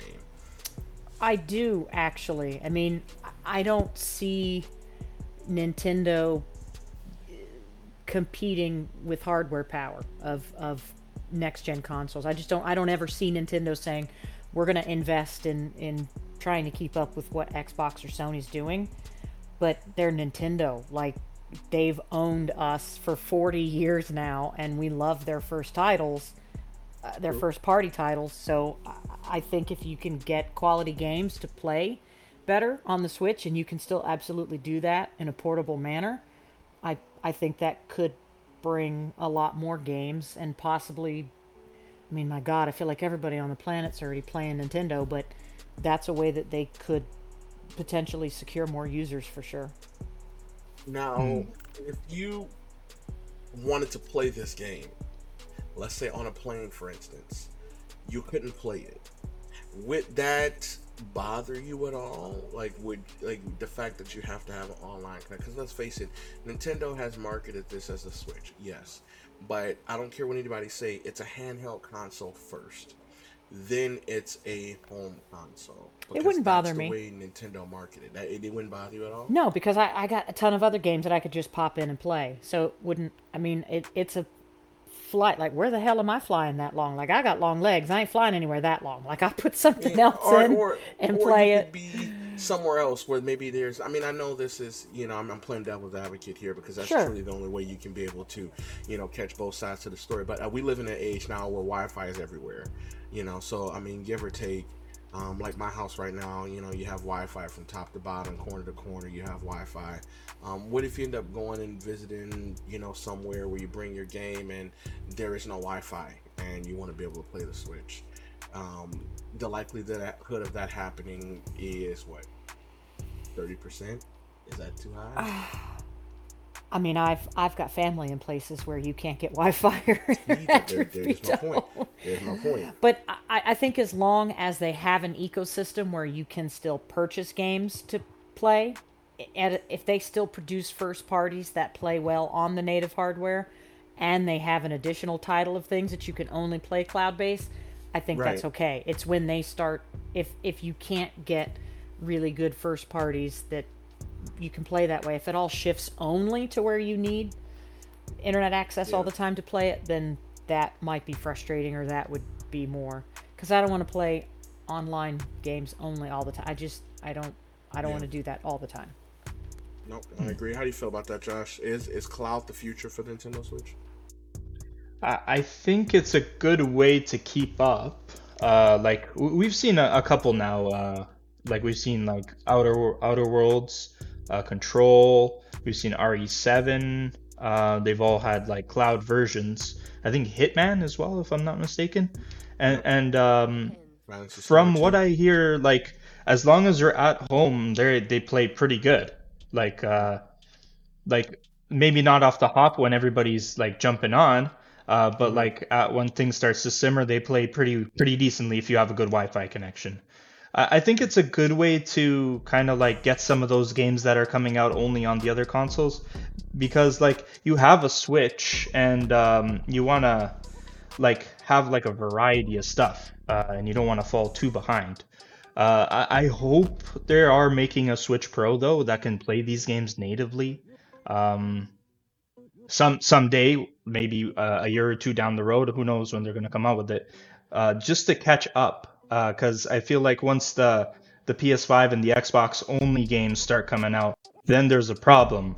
I do actually. I mean, I don't see Nintendo competing with hardware power of of next gen consoles. I just don't. I don't ever see Nintendo saying we're going to invest in in trying to keep up with what Xbox or Sony's doing. But they're Nintendo. Like they've owned us for 40 years now, and we love their first titles uh, their first party titles. So I- I think if you can get quality games to play better on the Switch, and you can still absolutely do that in a portable manner, I I think that could bring a lot more games and possibly. I mean, my God, I feel like everybody on the planet's already playing Nintendo, but that's a way that they could potentially secure more users for sure. Now, hmm. if you wanted to play this game, let's say on a plane, for instance, you couldn't play it. Would that bother you at all? Like, would like the fact that you have to have an online connect? Because let's face it, Nintendo has marketed this as a Switch, yes, but I don't care what anybody say. It's a handheld console first. Then it's a home console. It wouldn't bother me. The way Nintendo marketed that, it, it wouldn't bother you at all. No, because I, I got a ton of other games that I could just pop in and play. So it wouldn't I mean it it's a flight like where the hell am I flying that long? Like I got long legs. I ain't flying anywhere that long. Like I'll put something else in and or play it. Be somewhere else where maybe there's. I mean, I know this is. You know, I'm, I'm playing devil's advocate here because that's Sure. truly the only way you can be able to, you know, catch both sides of the story. But uh, we live in an age now where Wi-Fi is everywhere. You know, so I mean, give or take. Um, like my house right now, you know, you have Wi-Fi from top to bottom, corner to corner. You have Wi-Fi. Um, what if you end up going and visiting, you know, somewhere where you bring your game and there is no Wi-Fi and you want to be able to play the Switch? Um, the likelihood of that happening is what thirty percent. Is that too high? I mean I've I've got family in places where you can't get Wi-Fi there, there's my point. There's my point. But I, I think as long as they have an ecosystem where you can still purchase games to play, and if they still produce first parties that play well on the native hardware, and they have an additional title of things that you can only play cloud based, I think that's okay. It's when they start if if you can't get really good first parties that you can play that way. If it all shifts only to where you need internet access all the time to play it, then that might be frustrating or that would be more because I don't want to play online games only all the time. I just I don't I don't Yeah. want to do that all the time. Nope, I agree. How do you feel about that, Josh? Is is cloud the future for the Nintendo Switch? I, I think it's a good way to keep up. Uh, like we've seen a, a couple now. Uh, like we've seen like Outer Outer Worlds, uh, Control. We've seen RE7. Uh, they've all had like cloud versions. I think Hitman as well, if I'm not mistaken. And and um, from what I hear, like as long as you're at home, they they play pretty good. Like uh, like maybe not off the hop when everybody's like jumping on, uh, but mm-hmm. like uh, when things starts to simmer, they play pretty pretty decently if you have a good Wi-Fi connection. I, I think it's a good way to kind of like get some of those games that are coming out only on the other consoles, because like you have a Switch and um, you wanna like have like a variety of stuff, uh, and you don't want to fall too behind. Uh, I, I, hope they are making a Switch Pro though that can play these games natively. Um, some someday, maybe uh, a year or two down the road, who knows when they're going to come out with it, uh, just to catch up. Because uh, I feel like once the the PS5 and the Xbox only games start coming out, then there's a problem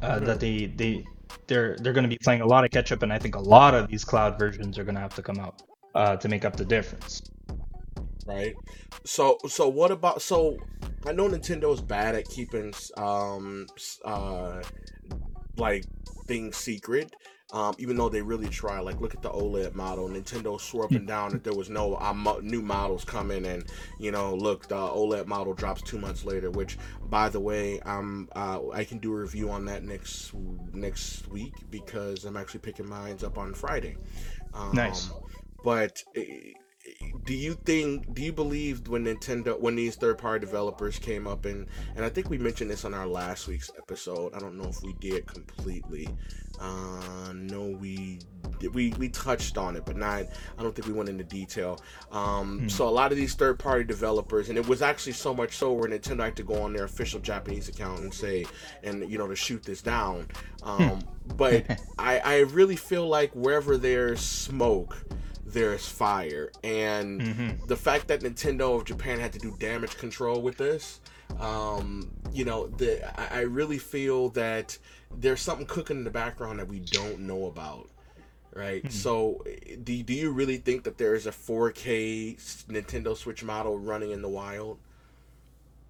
uh, mm-hmm. that they they they're they're going to be playing a lot of catch up, and I think a lot of these cloud versions are going to have to come out uh, to make up the difference. Right. So so what about so I know Nintendo is bad at keeping um uh like things secret. Um, even though they really try, like look at the OLED model. Nintendo swore up and down that there was no uh, new models coming, and you know, look, the OLED model drops two months later. Which, by the way, um, uh, I can do a review on that next next week because I'm actually picking mines up on Friday. Um, nice. But eh, do you think do you believe when Nintendo when these third party developers came up and and I think we mentioned this on our last week's episode. I don't know if we did completely. Uh no we we we touched on it, but not I don't think we went into detail. Um hmm. so a lot of these third party developers and it was actually so much so where Nintendo had to go on their official Japanese account and say and you know to shoot this down. Um but I I really feel like wherever there's smoke there's fire. And mm-hmm. the fact that Nintendo of Japan had to do damage control with this, um, you know, the, I, I really feel that there's something cooking in the background that we don't know about. Right. Mm-hmm. So, do, do you really think that there is a 4K Nintendo Switch model running in the wild?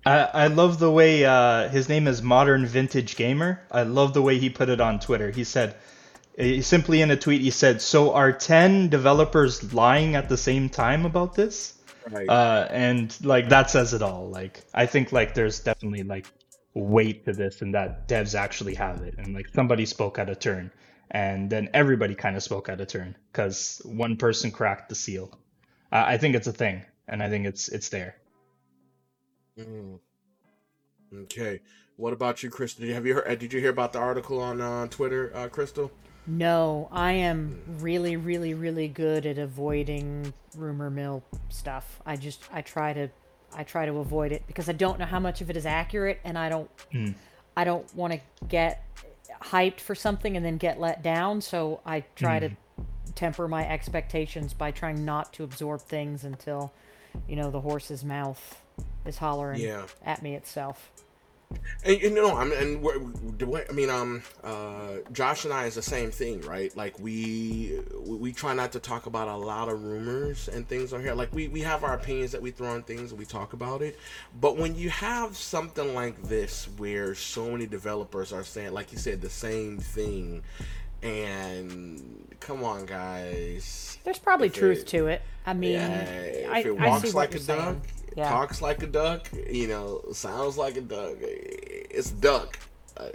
I, I love the way uh, his name is Modern Vintage Gamer. I love the way he put it on Twitter. He said, he, simply in a tweet, he said, "So are ten developers lying at the same time about this?" Right. Uh, and like that says it all. Like I think like there's definitely like weight to this, and that devs actually have it, and like somebody spoke out of turn, and then everybody kind of spoke out of turn because one person cracked the seal. Uh, I think it's a thing, and I think it's it's there. Mm. Okay. What about you, Crystal? Did you, have you heard? Did you hear about the article on uh, Twitter, uh, Crystal? No, I am really, really, really good at avoiding rumor mill stuff. I just I try to I try to avoid it because I don't know how much of it is accurate, and I don't mm. I don't want to get hyped for something and then get let down. So I try mm. to hmm. temper my expectations by trying not to absorb things until you know the horse's mouth is hollering yeah. at me itself. And you know, I mean, and I mean, um, uh, Josh and I is the same thing, right? Like we we try not to talk about a lot of rumors and things on here. Like we we have our opinions that we throw on things and we talk about it. But when you have something like this, where so many developers are saying, like you said, the same thing, and come on, guys, there's probably truth it, to it. I mean, yeah, if I, it walks like a duck, yeah. talks like a duck, you know, sounds like a duck. It's duck. Uh,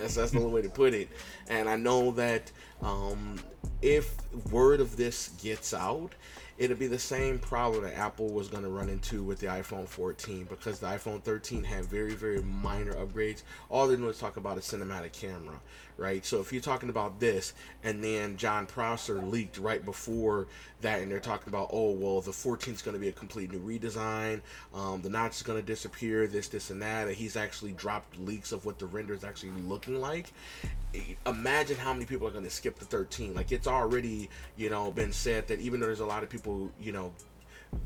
that's that's the only way to put it. And I know that um, if word of this gets out, it'll be the same problem that Apple was going to run into with the iPhone 14 because the iPhone 13 had very, very minor upgrades. All they do is talk about a cinematic camera, right? So if you're talking about this, and then Jon Prosser leaked right before that, and they're talking about, oh, well, the 14 is going to be a complete new redesign, um, the notch is going to disappear, this, this, and that, and he's actually dropped leaks of what the render is actually looking like imagine how many people are going to skip the 13 like it's already you know been said that even though there's a lot of people you know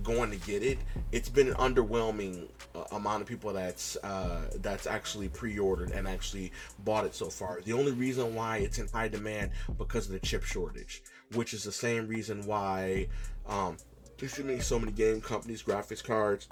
going to get it, it's been an underwhelming uh, amount of people that's uh, that's actually pre-ordered and actually bought it so far. The only reason why it's in high demand because of the chip shortage, which is the same reason why um, there's so many, so many game companies, graphics cards,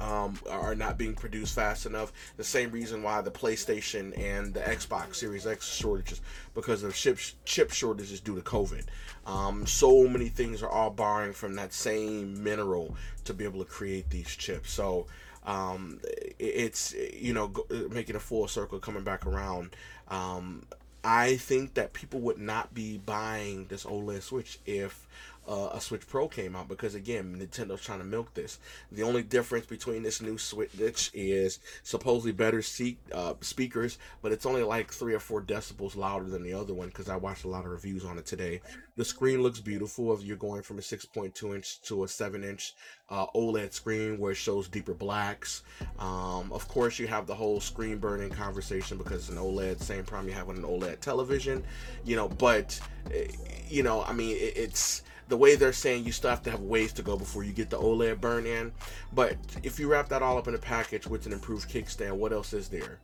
um, are not being produced fast enough. The same reason why the PlayStation and the Xbox Series X shortages because of chip chip shortages due to COVID. Um, so many things are all borrowing from that same mineral to be able to create these chips. So um, it's you know making a full circle, coming back around. Um, I think that people would not be buying this OLED Switch if uh, a Switch Pro came out because again, Nintendo's trying to milk this. The only difference between this new Switch is supposedly better seek, uh, speakers, but it's only like three or four decibels louder than the other one because I watched a lot of reviews on it today. The screen looks beautiful if you're going from a 6.2 inch to a 7 inch uh, OLED screen where it shows deeper blacks. Um, of course, you have the whole screen burning conversation because it's an OLED, same problem you have with an OLED television, you know. But eh, you know, I mean, it, it's the way they're saying you still have to have ways to go before you get the OLED burn in. But if you wrap that all up in a package with an improved kickstand, what else is there?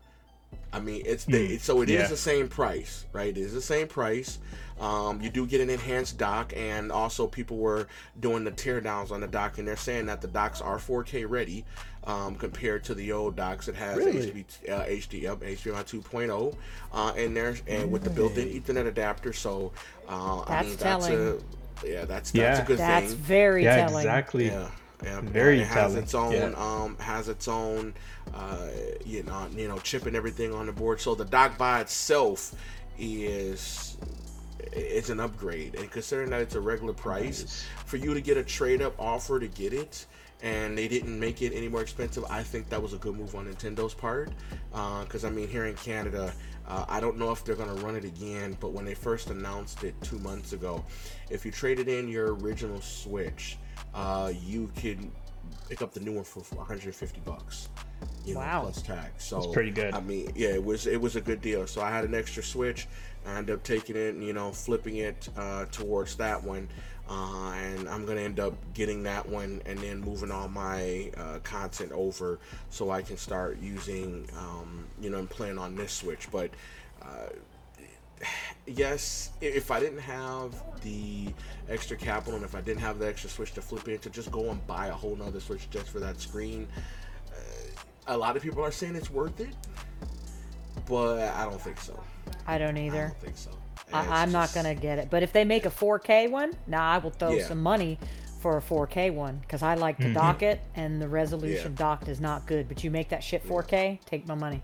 I mean, it's the, mm, so it yeah. is the same price, right? It is the same price. Um, you do get an enhanced dock, and also people were doing the teardowns on the dock, and they're saying that the docks are 4K ready um, compared to the old docks. It has really? HD, uh, HD, up HDMI 2.0, uh, and there's and with the built-in Ethernet adapter. So uh, I mean, that's a yeah, that's that's yeah. a good that's thing. That's very yeah, telling. Exactly. Yeah. Yeah, very it has its own yeah. um has its own uh you know you know chip and everything on the board so the dock by itself is it's an upgrade and considering that it's a regular price nice. for you to get a trade up offer to get it and they didn't make it any more expensive i think that was a good move on nintendo's part because uh, i mean here in canada uh, I don't know if they're going to run it again, but when they first announced it two months ago, if you traded in your original Switch, uh, you could pick up the new one for 150 bucks. You know, wow. plus tax. So That's pretty good. I mean, yeah, it was it was a good deal. So I had an extra Switch. I ended up taking it and you know flipping it uh, towards that one. Uh, and I'm gonna end up getting that one and then moving all my uh, content over so I can start using, um, you know, and playing on this Switch. But uh, yes, if I didn't have the extra capital and if I didn't have the extra Switch to flip into, just go and buy a whole nother Switch just for that screen. Uh, a lot of people are saying it's worth it, but I don't think so. I don't either. I don't think so. I, am not gonna get it. But if they make a 4K one, now nah, I will throw yeah. some money for a 4K one because I like to mm-hmm. dock it, and the resolution yeah. docked is not good. But you make that shit 4K, take my money.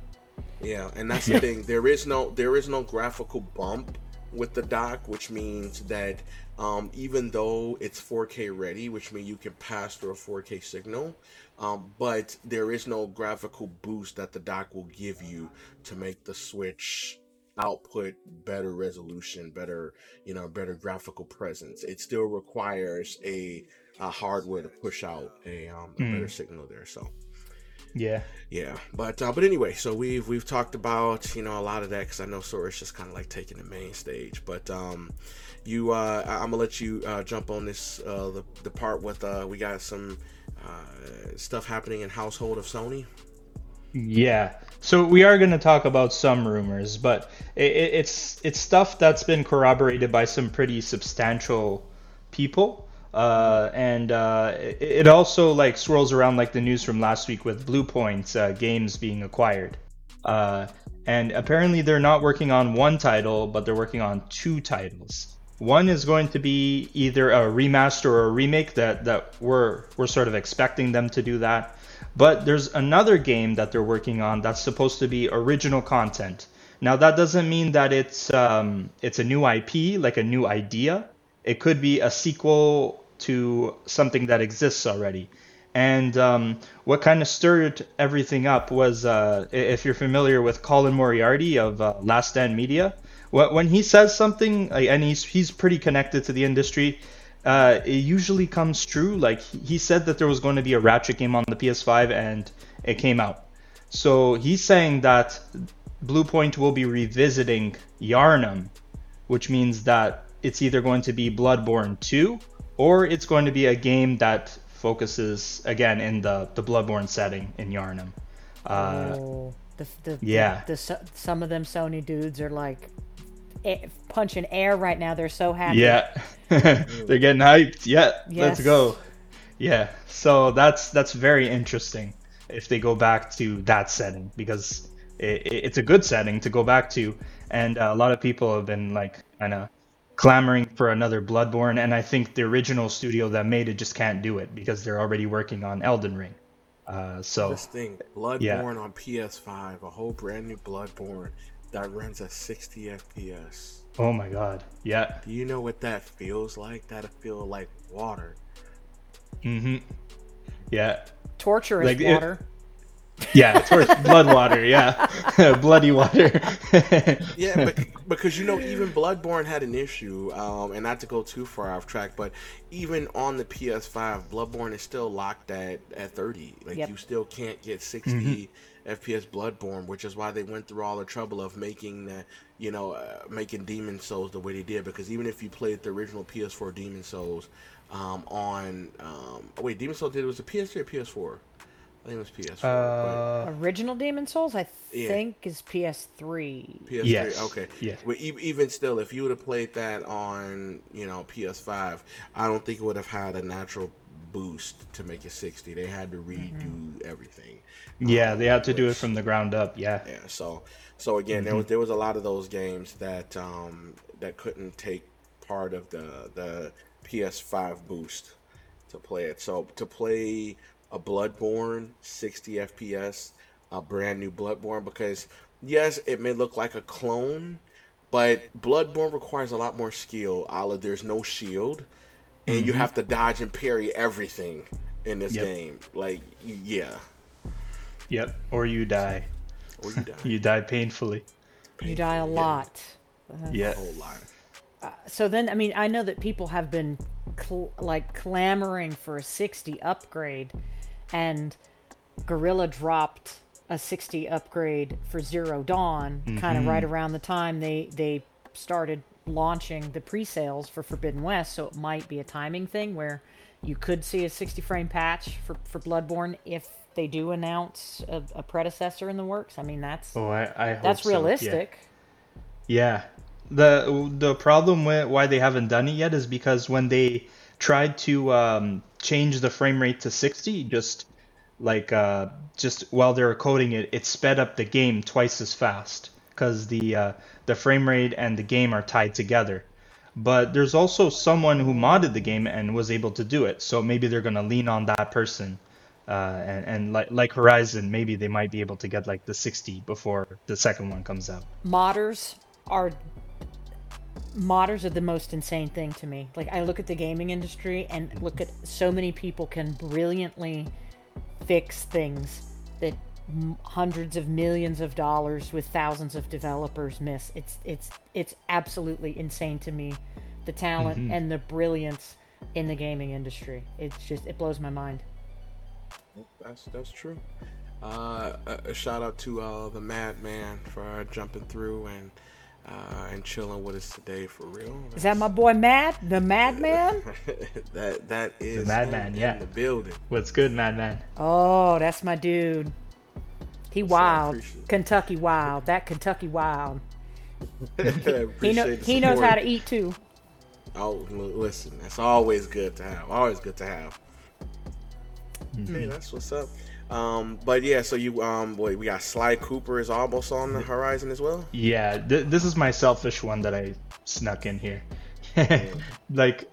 Yeah, and that's the thing. There is no there is no graphical bump with the dock, which means that um, even though it's 4K ready, which means you can pass through a 4K signal, um, but there is no graphical boost that the dock will give you to make the switch output better resolution better you know better graphical presence. It still requires a, a hardware to push out a, um, a mm. better signal there so. Yeah. Yeah but uh, but anyway so we've we've talked about you know a lot of that because i know Sora's just kind of like taking the main stage but um you uh i'm gonna let you uh jump on this uh the, the part with uh we got some uh stuff happening in household of sony yeah. So we are going to talk about some rumors, but it, it's it's stuff that's been corroborated by some pretty substantial people. Uh, and uh, it, also like swirls around like the news from last week with Bluepoint uh, games being acquired. Uh, and apparently they're not working on one title, but they're working on two titles. One is going to be either a remaster or a remake that that we're we're sort of expecting them to do that. But there's another game that they're working on that's supposed to be original content. Now that doesn't mean that it's um, it's a new IP, like a new idea. It could be a sequel to something that exists already. And um, what kind of stirred everything up was, uh, if you're familiar with Colin Moriarty of uh, Last Stand Media, when he says something, and he's he's pretty connected to the industry, uh, it usually comes true. Like he said that there was going to be a Ratchet game on the PS5 and it came out. So he's saying that Bluepoint will be revisiting Yharnam, which means that it's either going to be Bloodborne 2 or it's going to be a game that focuses again in the the Bloodborne setting in Yharnam. Uh, oh, the, the, yeah. The, the, some of them Sony dudes are like punching air right now. They're so happy. Yeah, they're getting hyped. Yeah, let's go. Yeah, so that's that's very interesting if they go back to that setting because it, it's a good setting to go back to, and uh, a lot of people have been like kind of clamoring for another Bloodborne, and I think the original studio that made it just can't do it because they're already working on Elden Ring. Uh, so This thing, Bloodborne on PS5, a whole brand new Bloodborne that runs at 60 FPS. oh my god, yeah, Do you know what that feels like? That'll feel like water. Mm hmm yeah. Torturous Like, it- water. Yeah, towards blood water. Yeah, bloody water. Yeah, bec- because you know, even Bloodborne had an issue, um, and not to go too far off track, but even on the PS5, Bloodborne is still locked at, at 30. Like, Yep. you still can't get 60 FPS Bloodborne, which is why they went through all the trouble of making the, you know, uh, making Demon Souls the way they did. Because even if you played the original PS4 Demon Souls um, on, um, oh wait, Demon Souls did it was a PS3 or PS4? I think it was PS4. but- uh, Original Demon Souls, I Yeah. think, is PS3. PS3. Yes. Okay. Yeah. But e- even still, if you would have played that on, you know, PS5, I don't think it would have had a natural boost to make it 60. They had to redo everything. yeah, Um, they had to do it from the ground up. Yeah. Yeah. So, so again, there was Mm-hmm. there was a lot of those games that um that couldn't take part of the the PS5 boost to play it. So to play a Bloodborne 60 FPS, a brand new Bloodborne, because yes, it may look like a clone, but Bloodborne requires a lot more skill. A there's no shield, and you mm-hmm. have to dodge and parry everything in this Yep. game. Like, yeah, Yep. Or you die. or you die. You die painfully. You die a lot. Yeah. a whole lot. Uh, so then, I mean, I know that people have been cl- like clamoring for a 60 upgrade, and Guerrilla dropped a 60 upgrade for Zero Dawn, kind of mm-hmm. right around the time they they started launching the pre-sales for Forbidden West. So it might be a timing thing where you could see a 60 frame patch for for Bloodborne if they do announce a, a predecessor in the works. I mean, that's Oh, I, I that's so, yeah. realistic. Yeah. The the problem with why they haven't done it yet is because when they tried to um, change the frame rate to 60, just like uh, just while they were coding it, it sped up the game twice as fast because the uh, the frame rate and the game are tied together. But there's also someone who modded the game and was able to do it, so maybe they're gonna lean on that person. Uh, and and like like Horizon, maybe they might be able to get like the 60 before the second one comes out. modders are modders are the most insane thing to me like i look at the gaming industry and look at so many people can brilliantly fix things that hundreds of millions of dollars with thousands of developers miss it's it's it's absolutely insane to me the talent and the brilliance in the gaming industry it's just it blows my mind That's that's true. Uh, a, a shout out to uh, the Madman for jumping through and uh, and chilling with us today for real. is that my boy mad the madman that that is Madman, yeah. in the building. What's good, Madman? Oh, that's my dude. He wild. appreciate. Kentucky wild. That Kentucky wild. He Appreciate know he knows how to eat too. Oh, listen, that's always good to have. Always good to have. Mm-hmm. Hey, that's what's up. Um, but yeah, so you um, boy, we got Sly Cooper is almost on the horizon as well. Yeah, th- this is my selfish one that I snuck in here. like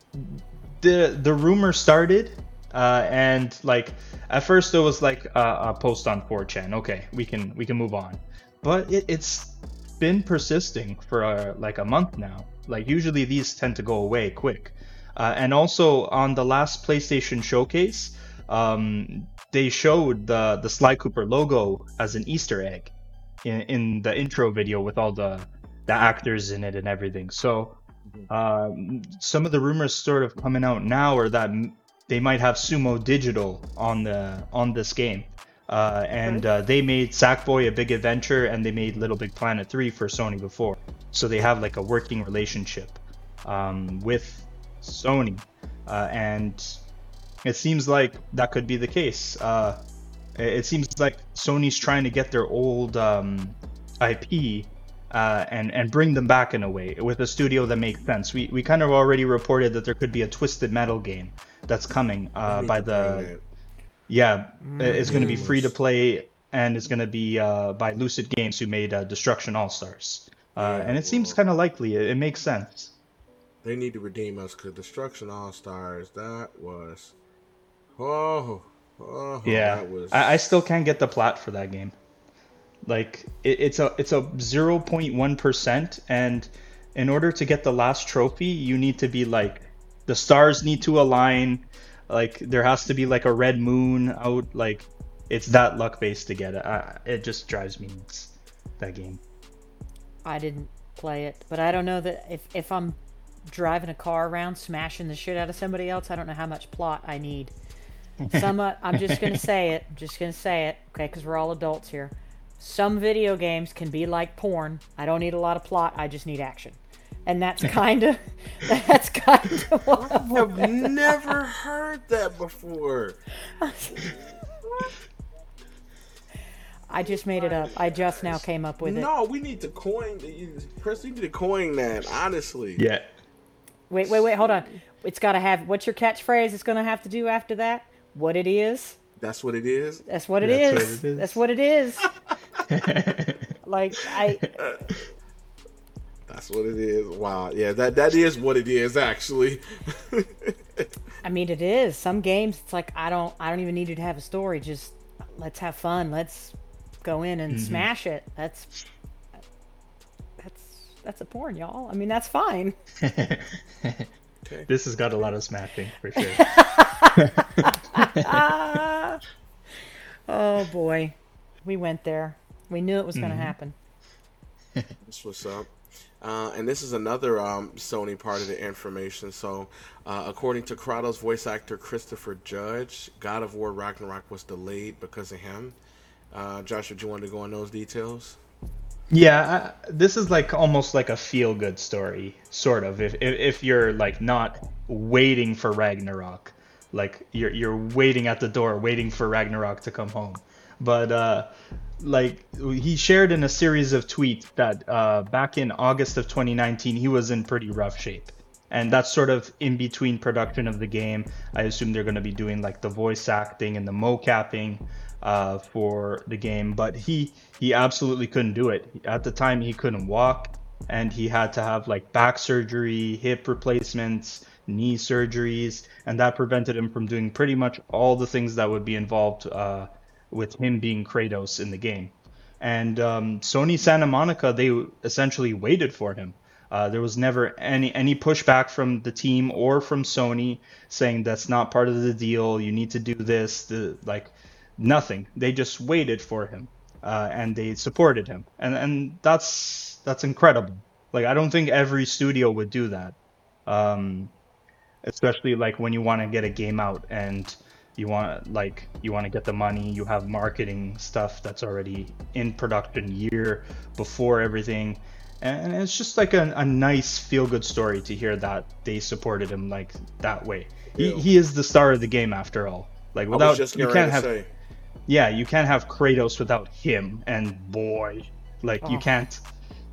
the the rumor started, uh, and like at first it was like a, a post on 4chan. Okay, we can we can move on, but it, it's been persisting for uh, like a month now. Like usually these tend to go away quick, uh, and also on the last PlayStation showcase, um, they showed the the Sly Cooper logo as an Easter egg in, in the intro video with all the the actors in it and everything. So um, some of the rumors sort of coming out now are that they might have Sumo Digital on the on this game. Uh, and uh, they made Sackboy a big adventure, and they made Little Big Planet 3 for Sony before. So they have like a working relationship um, with Sony. uh, and it seems like that could be the case. Uh, it seems like Sony's trying to get their old um, IP uh, and and bring them back in a way with a studio that makes sense. We we kind of already reported that there could be a Twisted Metal game that's coming uh, by the yeah, it's going to be free to play and it's going to be uh, by Lucid Games who made uh, Destruction All Stars, uh, and it seems kind of likely. It, it, makes sense. They need to redeem us because Destruction All Stars that was oh. Oh, yeah, was... I, I, still can't get the plot for that game. Like it, it's a it's a zero point one percent, and in order to get the last trophy, you need to be like the stars need to align. Like there has to be like a red moon out. Like it's that luck based to get it. I, it just drives me nuts. That game. I didn't play it, but I don't know that if if I'm driving a car around smashing the shit out of somebody else, I don't know how much plot I need. Some, uh, I'm just gonna say it. I'm just gonna say it, okay? Because we're all adults here. Some video games can be like porn. I don't need a lot of plot. I just need action, and that's kind of that's kind of what I've never heard that before. I just made it up. I just now came up with it. No, we need to coin. Chris, we need to coin that. Honestly. Yeah. Wait, wait, wait. Hold on. It's got to have. What's your catchphrase? It's going to have to do after that what it is. That's what it is. That's what it, That's is. What it is. That's what it is. like I. That's what it is. Wow. Yeah, that that is what it is actually. I mean, it is. Some games, it's like I don't, I don't even need you to have a story. Just let's have fun. Let's go in and mm-hmm. smash it. That's that's that's a porn, y'all. I mean, that's fine. Okay. This has got a lot of smacking for sure. oh boy, we went there. We knew it was going to mm-hmm. happen. This what's up. Uh, and this is another um, Sony part of the information. So, uh, according to Kratos voice actor Christopher Judge, God of War Ragnarok was delayed because of him. Uh, Joshua, do you want to go on those details? Yeah, I, this is like almost like a feel good story, sort of. If, if if you're like not waiting for Ragnarok, like you're you're waiting at the door, waiting for Ragnarok to come home. But uh, like he shared in a series of tweets that uh, back in August of 2019 he was in pretty rough shape, and that's sort of in between production of the game. I assume they're going to be doing like the voice acting and the mocapping uh, for the game, but he he absolutely couldn't do it. At the time, he couldn't walk, and he had to have like back surgery, hip replacements, knee surgeries, and that prevented him from doing pretty much all the things that would be involved uh, with him being Kratos in the game. And um, Sony Santa Monica, they essentially waited for him. Uh, there was never any any pushback from the team or from Sony saying that's not part of the deal. You need to do this. The like nothing. They just waited for him, uh, and they supported him, and and that's that's incredible. Like I don't think every studio would do that, um, especially like when you want to get a game out and you want like you want to get the money. You have marketing stuff that's already in production year before everything. And it's just like a, a nice feel good story to hear that they supported him like that way. He, he is the star of the game after all. Like without you can't have say yeah, you can't have Kratos without him, and boy, like oh. you can't.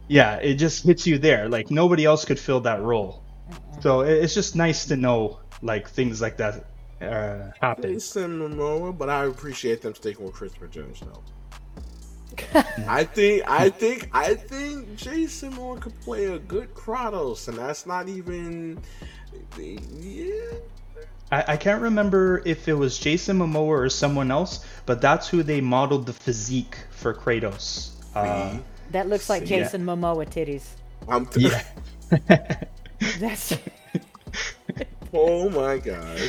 Yeah, it just hits you there. Like nobody else could fill that role. So it's just nice to know like things like that uh, happen. Jason Momoa, but I appreciate them sticking with Christopher Jones though. I think I think I think Jason Momoa could play a good Kratos, and that's not even yeah. I, I can't remember if it was Jason Momoa or someone else, but that's who they modeled the physique for Kratos. Uh, that looks like Jason yeah. Momoa titties. I'm t- yeah. that's. oh my god.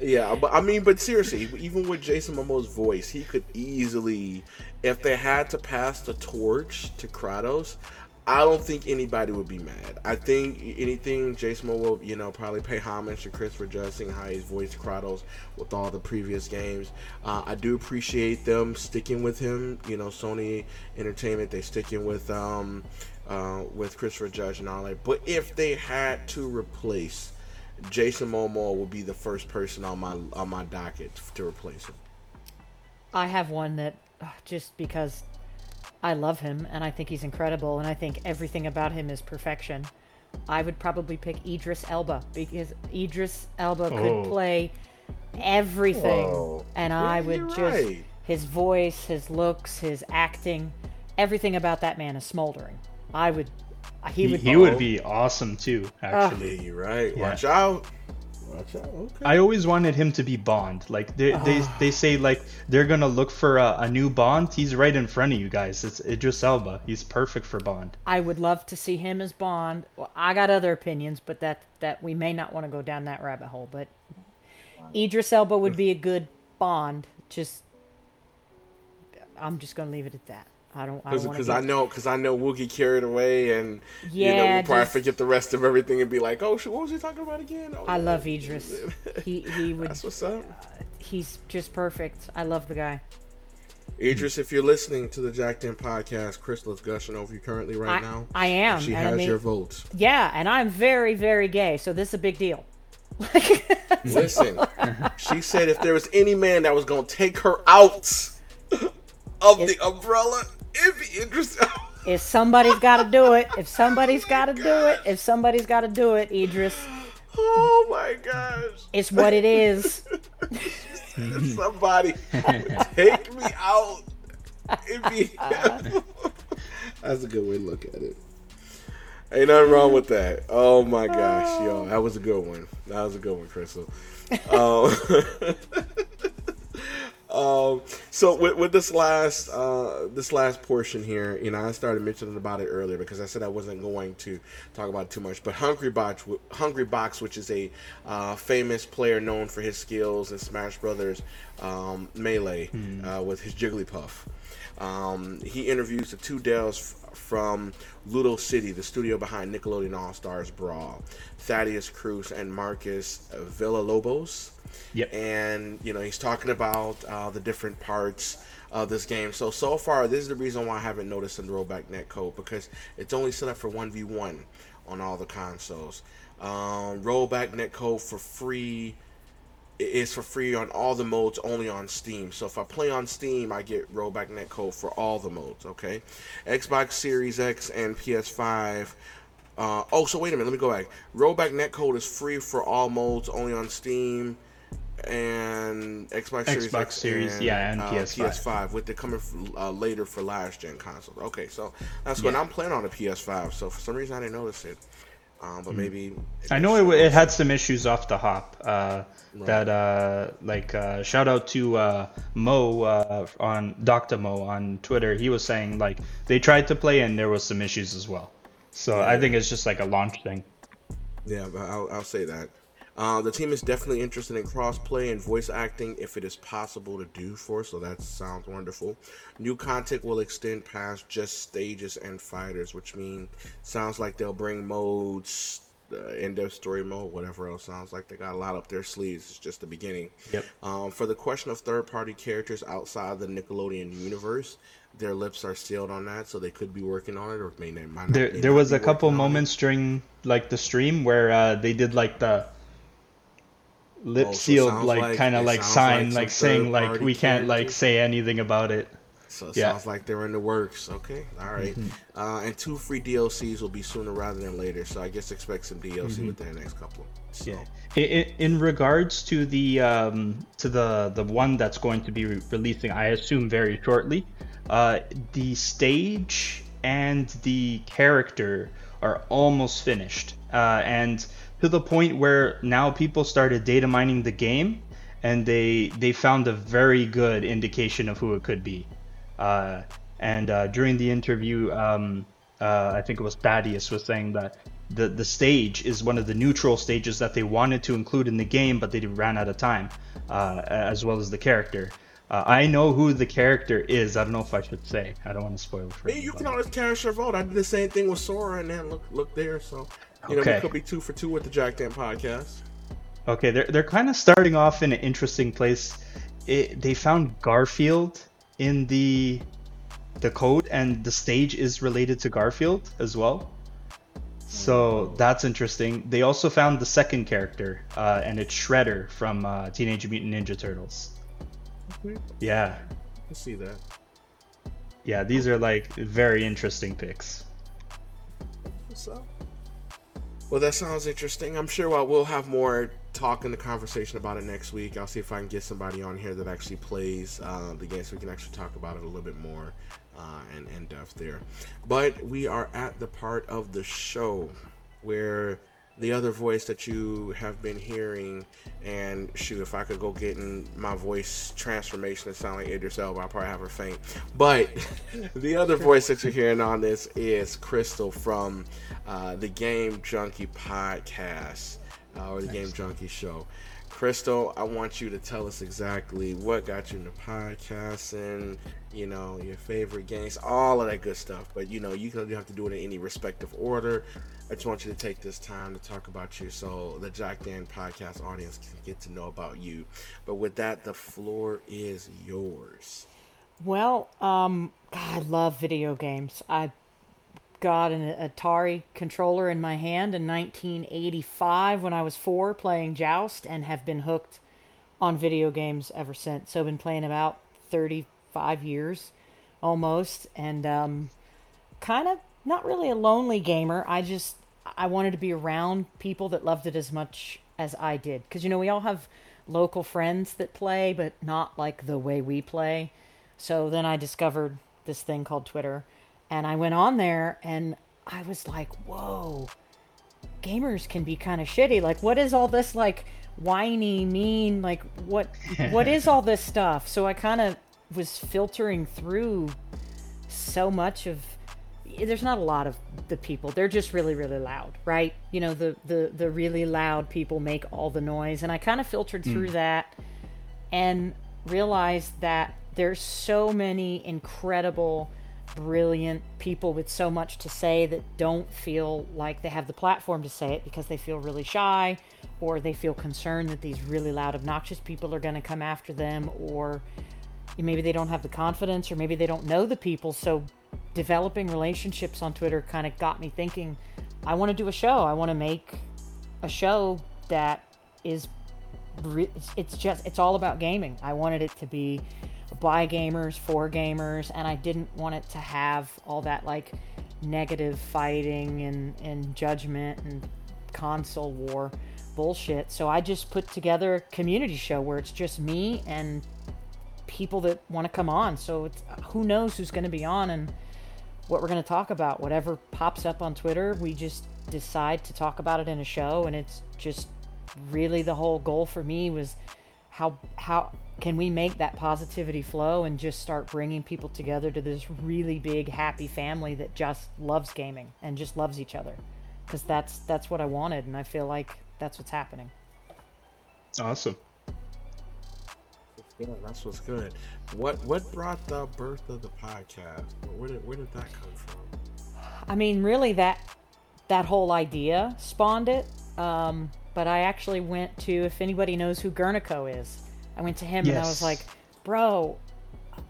Yeah, but I mean, but seriously, even with Jason Momoa's voice, he could easily, if they had to pass the torch to Kratos, I don't think anybody would be mad. I think anything Jason will, you know, probably pay homage to Chris for seeing how he's voiced Kratos with all the previous games. Uh, I do appreciate them sticking with him. You know, Sony Entertainment, they sticking with um, uh, with Christopher Judge and all that. But if they had to replace Jason Momoa will be the first person on my on my docket to replace him. I have one that uh, just because I love him and I think he's incredible and I think everything about him is perfection. I would probably pick Idris Elba because Idris Elba could Oh. play everything Whoa. and Yeah, I would you're just right. his voice, his looks, his acting, everything about that man is smoldering. I would he He, would he would be awesome too, actually. Yeah, you're right. Yeah. Watch out. Watch out. Okay. I always wanted him to be Bond. Like they they, Ah. they say like they're gonna look for a, a new Bond. He's right in front of you guys. It's Idris Elba. He's perfect for Bond. I would love to see him as Bond. Well, I got other opinions, but that that we may not want to go down that rabbit hole. But Idris Elba would be a good Bond. Just, I'm just gonna leave it at that. I don't. I Because to. I know, because I know, we'll get carried away, and you know, Yeah, we'll probably just- forget the rest of everything and be like, "Oh, what was he talking about again?" Oh, I yeah. love Idris. He he would. That's what's up, He's just perfect. I love the guy. Idris. If you're listening to the Jacked In podcast, Crystal is gushing over you currently right I, now. I am. She has I mean, your votes. Yeah, and I'm very very gay, so this is a big deal. Listen, she said if there was any man that was gonna take her out of the umbrella, it'd be Idris. If somebody's got to do it, if somebody's got to do it, if somebody's got to do it, Idris, oh my gosh! it's what it is. Somebody take me out. It'd be. That's a good way to look at it. Ain't nothing wrong with that. Oh my gosh, yo, that was a good one. That was a good one, Crystal. Um, um, so with, with this last uh, this last portion here, you know, I started mentioning about it earlier because I said I wasn't going to talk about it too much. But Hungrybox, Hungry Box, which is a uh, famous player known for his skills in Smash Brothers um, Melee uh, with his Jigglypuff. Um, he interviews the two Dells from Ludosity, the studio behind Nickelodeon All Stars Brawl, Thaddeus Crews and Marcus Villalobos. Yep. And, you know, he's talking about uh, the different parts of this game. So, so far, this is the reason why I haven't noticed the rollback netcode because it's only set up for 1v1 on all the consoles. Um, rollback netcode for free is for free on all the modes only on steam so if i play on steam i get rollback netcode for all the modes okay xbox series x and ps5 uh, oh so wait a minute let me go back rollback netcode is free for all modes only on steam and xbox, series Xbox x Series, and, yeah, and uh, PS5. ps5 with the coming uh, later for last gen consoles okay so that's when Yeah. i'm playing on a ps5 so for some reason i didn't notice it um, but maybe Hmm. I know it, it had some issues off the hop. Uh, That uh, like uh, shout out to uh, Mo uh, on Dr. Mo on Twitter. He was saying like they tried to play and there was some issues as well. So I think it's just like a launch thing. Yeah, but I'll, I'll say that. Uh, the team is definitely interested in crossplay and voice acting if it is possible to do for, so that sounds wonderful. New content will extend past just stages and fighters, which means sounds like they'll bring modes, uh, in their story mode, whatever else sounds like they got a lot up their sleeves. It's just the beginning. Yep. Um, for the question of third party characters outside the Nickelodeon universe, their lips are sealed on that, so they could be working on it, or may they might not. There there not was a couple on it. moments during like the stream where uh, they did like the lip Oh, sealed sounds like, like- kind of like sign like like, saying like we can't like say anything about it. So it Yeah. sounds like they're in the works. Okay, all right. Mm-hmm. Uh, and two free DLCs will be sooner rather than later. So I guess expect some DLC Mm-hmm. within the next couple. So, Yeah. In, in regards to the um, to the the one that's going to be re- releasing, I assume very shortly, uh, the stage and the character are almost finished, uh, and to the point where now people started data mining the game, and they they found a very good indication of who it could be. Uh, and uh, during the interview, um, uh, I think it was Thaddeus was saying that the the stage is one of the neutral stages that they wanted to include in the game, but they ran out of time, uh, as well as the character. Uh, I know who the character is. I don't know if I should say. I don't want to spoil it for Hey, you can always cast your vote. I did the same thing with Sora, and then look look there. So you know Okay. we could be two for two with the Jacked In podcast. Okay, they're they're kind of starting off in an interesting place. It, they found Garfield in the the code, and the stage is related to Garfield as well. So that's interesting. They also found the second character, uh, and it's Shredder from uh, Teenage Mutant Ninja Turtles. Okay, Yeah, I see that. yeah, these are like very interesting picks. What's up? Well, that sounds interesting. I'm sure we'll, we'll have more talk in the conversation about it next week. I'll see if I can get somebody on here that actually plays uh, the game so we can actually talk about it a little bit more uh, and in depth there. But we are at the part of the show where the other voice that you have been hearing, and shoot, if I could go get in my voice transformation to sound like Idris Elba, I'll probably have her faint. But the other voice that you're hearing on this is Crystal from uh, the Game Junkie podcast uh, or the Game Junkie show. Crystal, I want you to tell us exactly what got you into podcasting, you know, your favorite games, all of that good stuff. But you know, you don't have to do it in any respective order. I just want you to take this time to talk about you so the Jacked In podcast audience can get to know about you. But with that, the floor is yours. Well, um, I love video games. I got an Atari controller in my hand in 1985 when I was four playing Joust and have been hooked on video games ever since. So I've been playing about 35 years almost and um, kind of not really a lonely gamer. I just I wanted to be around people that loved it as much as I did because you know we all have local friends that play but not like the way we play. So then I discovered this thing called Twitter and I went on there and I was like, "Whoa. Gamers can be kind of shitty. Like what is all this like whiny mean like what what is all this stuff?" So I kind of was filtering through so much of there's not a lot of the people they're just really really loud right you know the the the really loud people make all the noise and i kind of filtered hmm. through that and realized that there's so many incredible brilliant people with so much to say that don't feel like they have the platform to say it because they feel really shy or they feel concerned that these really loud obnoxious people are going to come after them or maybe they don't have the confidence or maybe they don't know the people. So developing relationships on twitter kind of got me thinking i want to do a show. I want to make a show that is it's just it's all about gaming. I wanted it to be by gamers for gamers and i didn't want it to have all that like negative fighting and and judgment and console war bullshit so i just put together a community show where it's just me and people that want to come on. So it's, who knows who's going to be on and what we're going to talk about. Whatever pops up on Twitter, we just decide to talk about it in a show. And it's just really the whole goal for me was how how can we make that positivity flow and just start bringing people together to this really big happy family that just loves gaming and just loves each other because that's that's what I wanted and I feel like that's what's happening. Awesome. Yeah, that's what's good. What what brought the birth of the podcast? Where did where did that come from? I mean, really, that that whole idea spawned it. Um, but I actually went to, if anybody knows who Gurnico is, I went to him and I was like, "Bro,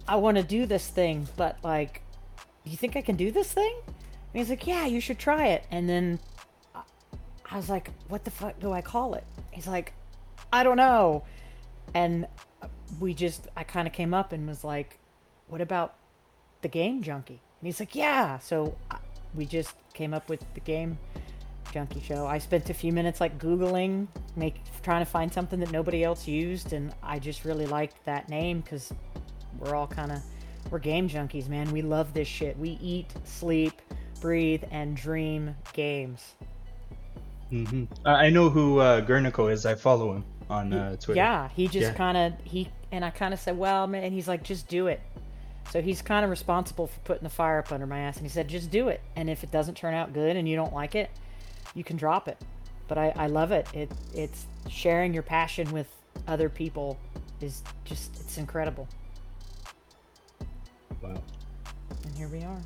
I want to do this thing, but like, do you think I can do this thing?" And he's like, "Yeah, you should try it." And then I- I was like, "What the fuck do I call it?" He's like, "I don't know." And we just, I kind of came up and was like, "What about the game junkie?" And he's like, "Yeah." So we just came up with the game junkie show. I spent a few minutes like googling, make trying to find something that nobody else used, and I just really liked that name because we're all kind of we're game junkies, man. We love this shit. We eat, sleep, breathe, and dream games. hmm I know who uh, Gurnico is. I follow him on uh, Twitter. Yeah, he just Yeah. kind of he and I kind of said, "Well, man," and he's like, "Just do it." So he's kind of responsible for putting the fire up under my ass, and he said, "Just do it." And if it doesn't turn out good and you don't like it, you can drop it. But I, I love it. It it's sharing your passion with other people is just it's incredible. Wow. And here we are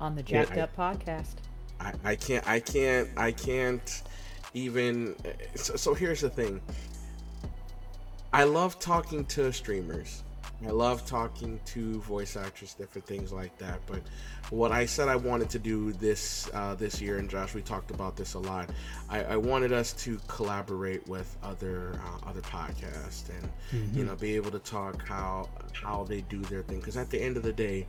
on the Yeah, Jacked I- Up podcast. I, I can't I can't I can't even so, so here's the thing I love talking to streamers I love talking to voice actors, different things like that. But what I said I wanted to do this uh, this year, and Josh, we talked about this a lot. I, I wanted us to collaborate with other uh, other podcasts, and mm-hmm. you know, be able to talk how how they do their thing. Because at the end of the day,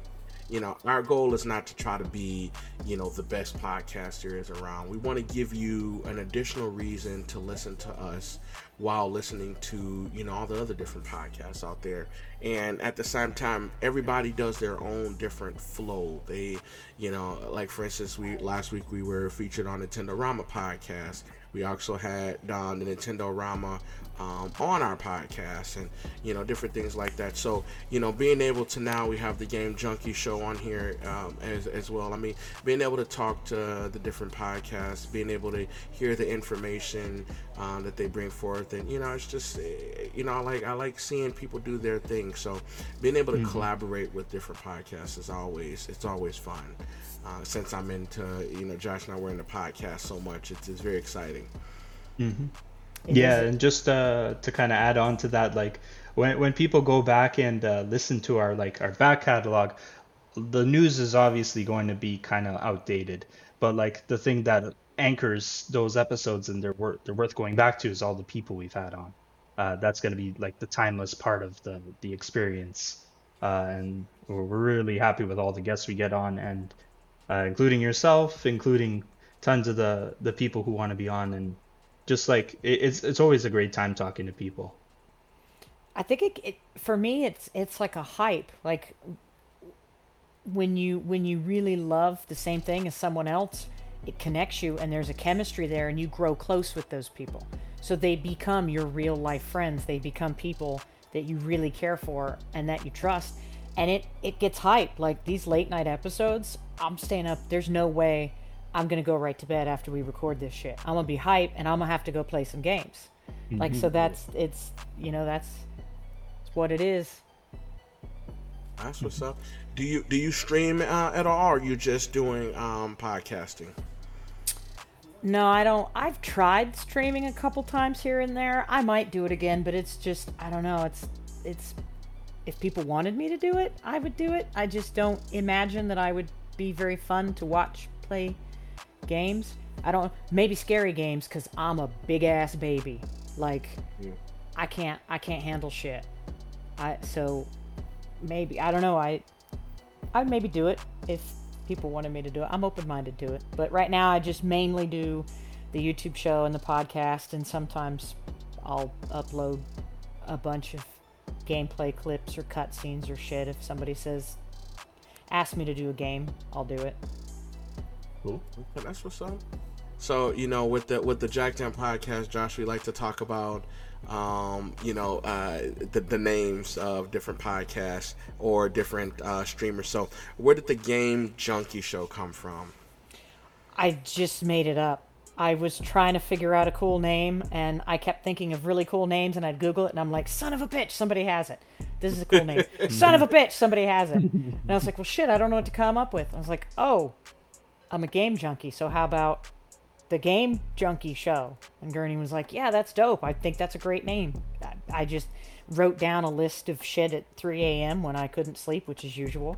you know, our goal is not to try to be, you know, the best podcast there is around. We want to give you an additional reason to listen to us while listening to, you know, all the other different podcasts out there. And at the same time, everybody does their own different flow. They, you know, like for instance, we last week we were featured on Nintendo Rama podcast. We also had the Nintendo Rama um, on our podcast and you know different things like that. So you know being able to now we have the game junkie show on here um, as, as well. I mean being able to talk to the different podcasts being able to hear the information um, that they bring forth and you know it's just eh, you know I like i like seeing people do their thing. So being able to mm-hmm. collaborate with different podcasts is always it's always fun. Uh, since i'm into you know josh and i were in the podcast so much it's, it's very exciting. Mm-hmm yeah, and just uh, to kind of add on to that, like when when people go back and uh, listen to our like our back catalog, the news is obviously going to be kind of outdated. But like the thing that anchors those episodes and they're worth they're worth going back to is all the people we've had on. Uh, that's going to be like the timeless part of the the experience, uh, and we're, we're really happy with all the guests we get on, and uh, including yourself, including tons of the the people who want to be on and just like it, it's it's always a great time talking to people. I think it, it for me it's it's like a hype. Like when you when you really love the same thing as someone else it connects you and there's a chemistry there and you grow close with those people. So they become your real life friends. They become people that you really care for and that you trust. And it it gets hype. Like these late night episodes i'm staying up. There's no way I'm gonna go right to bed after we record this shit. I'm gonna be hype and I'm gonna have to go play some games. Mm-hmm. Like so that's it's you know that's, that's what it is. That's what's up. Do you do you stream uh, at all? Or are you just doing um, podcasting? No, I don't. I've tried streaming a couple times here and there. I might do it again, but it's just I don't know. It's it's if people wanted me to do it, I would do it. I just don't imagine that I would be very fun to watch play games. I don't maybe scary games because I'm a big ass baby. Like yeah. I can't I can't handle shit. I so maybe I don't know I I'd maybe do it if people wanted me to do it. I'm open minded to it. But right now I just mainly do the YouTube show and the podcast and sometimes I'll upload a bunch of gameplay clips or cutscenes or shit if somebody says ask me to do a game, I'll do it. Cool. Okay, that's what's up. So you know, with the with the Jacked In podcast, Josh, we like to talk about, um, you know, uh, the the names of different podcasts or different uh, streamers. So, where did the Game Junkie Show come from? I just made it up. I was trying to figure out a cool name, and I kept thinking of really cool names, and I'd Google it, and I'm like, "Son of a bitch, somebody has it. This is a cool name. Son of a bitch, somebody has it." And I was like, "Well, shit, I don't know what to come up with." I was like, "Oh, I'm a game junkie, so how about the Game Junkie Show? And Gurney was like, Yeah, that's dope. I think that's a great name. I, just wrote down a list of shit at 3 a.m. when I couldn't sleep, which is usual.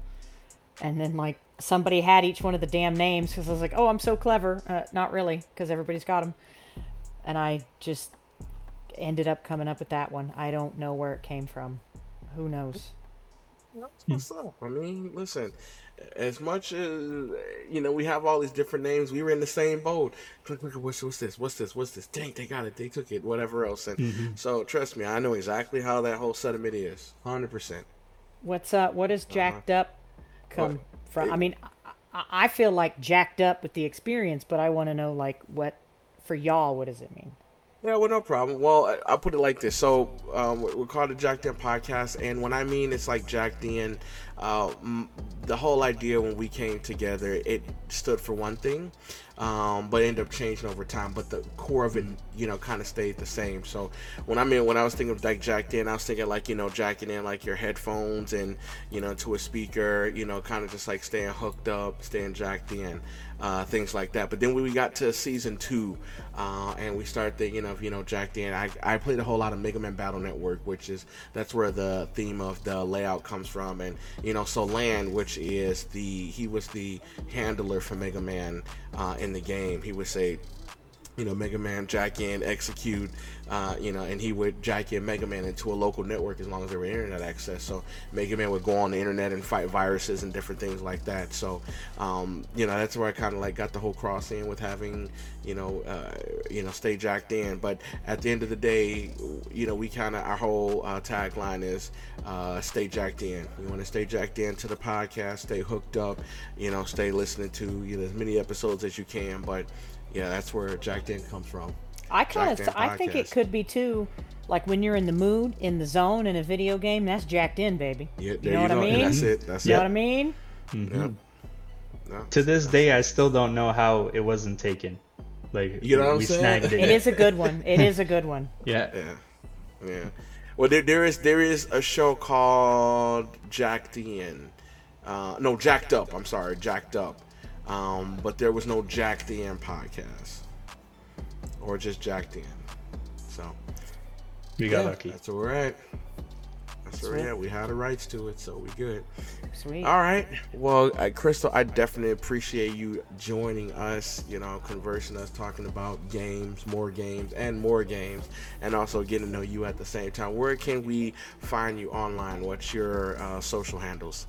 And then, like, somebody had each one of the damn names because I was like, Oh, I'm so clever. Uh, not really, because everybody's got them. And I just ended up coming up with that one. I don't know where it came from. Who knows? What's up? I mean, listen, as much as you know, we have all these different names. We were in the same boat. Click, click, what's, what's this? What's this? What's this? Dang, they got it. They took it. Whatever else. And mm-hmm. so, trust me, I know exactly how that whole sentiment is. Hundred percent. What's uh? What does uh-huh. jacked uh-huh. up come what? from? It, I mean, I, I feel like jacked up with the experience, but I want to know like what for y'all. What does it mean? Yeah, well, no problem. Well, I'll put it like this. So, um, we're called the Jacked In Podcast, and when I mean it's like Jacked In, uh, the whole idea when we came together, it stood for one thing, um, but ended up changing over time. But the core of it, you know, kind of stayed the same. So, when I mean when I was thinking of like Jacked In, I was thinking like you know jacking in like your headphones and you know to a speaker, you know, kind of just like staying hooked up, staying jacked in uh, things like that. But then when we got to season two, uh, and we started, thinking of you know Jacked In, I, I played a whole lot of Mega Man Battle Network, which is that's where the theme of the layout comes from, and you know so Lan, which is the he was the handler for Mega Man uh, in the game. He would say you know, Mega Man jack in, execute, uh, you know, and he would jack in Mega Man into a local network as long as there were internet access. So Mega Man would go on the internet and fight viruses and different things like that. So, um, you know, that's where I kind of like got the whole cross in with having, you know, uh, you know, stay jacked in. But at the end of the day, you know, we kind of our whole uh, tagline is uh, stay jacked in. You want to stay jacked in to the podcast, stay hooked up, you know, stay listening to you know as many episodes as you can, but yeah, that's where Jack in comes from. I kind of, I think it could be too, like when you're in the mood, in the zone in a video game. That's jacked in, baby. Yeah, you know you what go. I mean? that's it. That's you it. know what I mean? Mm-hmm. Yep. No, to this day, I still don't know how it wasn't taken. Like you know what I'm saying? snagged it. It is a good one. It is a good one. yeah. Yeah. Yeah. Well, there, there is there is a show called Jacked In. Uh, no, Jacked Up. I'm sorry, Jacked Up um, but there was no Jack the End podcast, or just Jack the End. So we got yeah, lucky. That's where we're. That's where we're. We had the rights to it, so we good. Sweet. All right. Well, uh, Crystal, I definitely appreciate you joining us. You know, conversing us, talking about games, more games, and more games, and also getting to know you at the same time. Where can we find you online? What's your uh, social handles?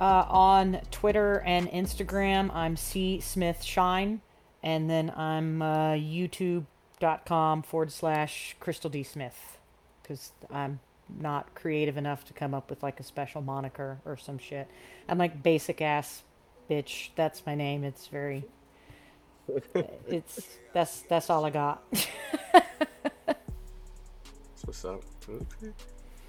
Uh, on Twitter and Instagram, I'm C Smith Shine, and then I'm uh, YouTube.com forward slash Crystal D Smith, because I'm not creative enough to come up with like a special moniker or some shit. I'm like basic ass bitch. That's my name. It's very. it's that's that's all I got. what's up. Okay.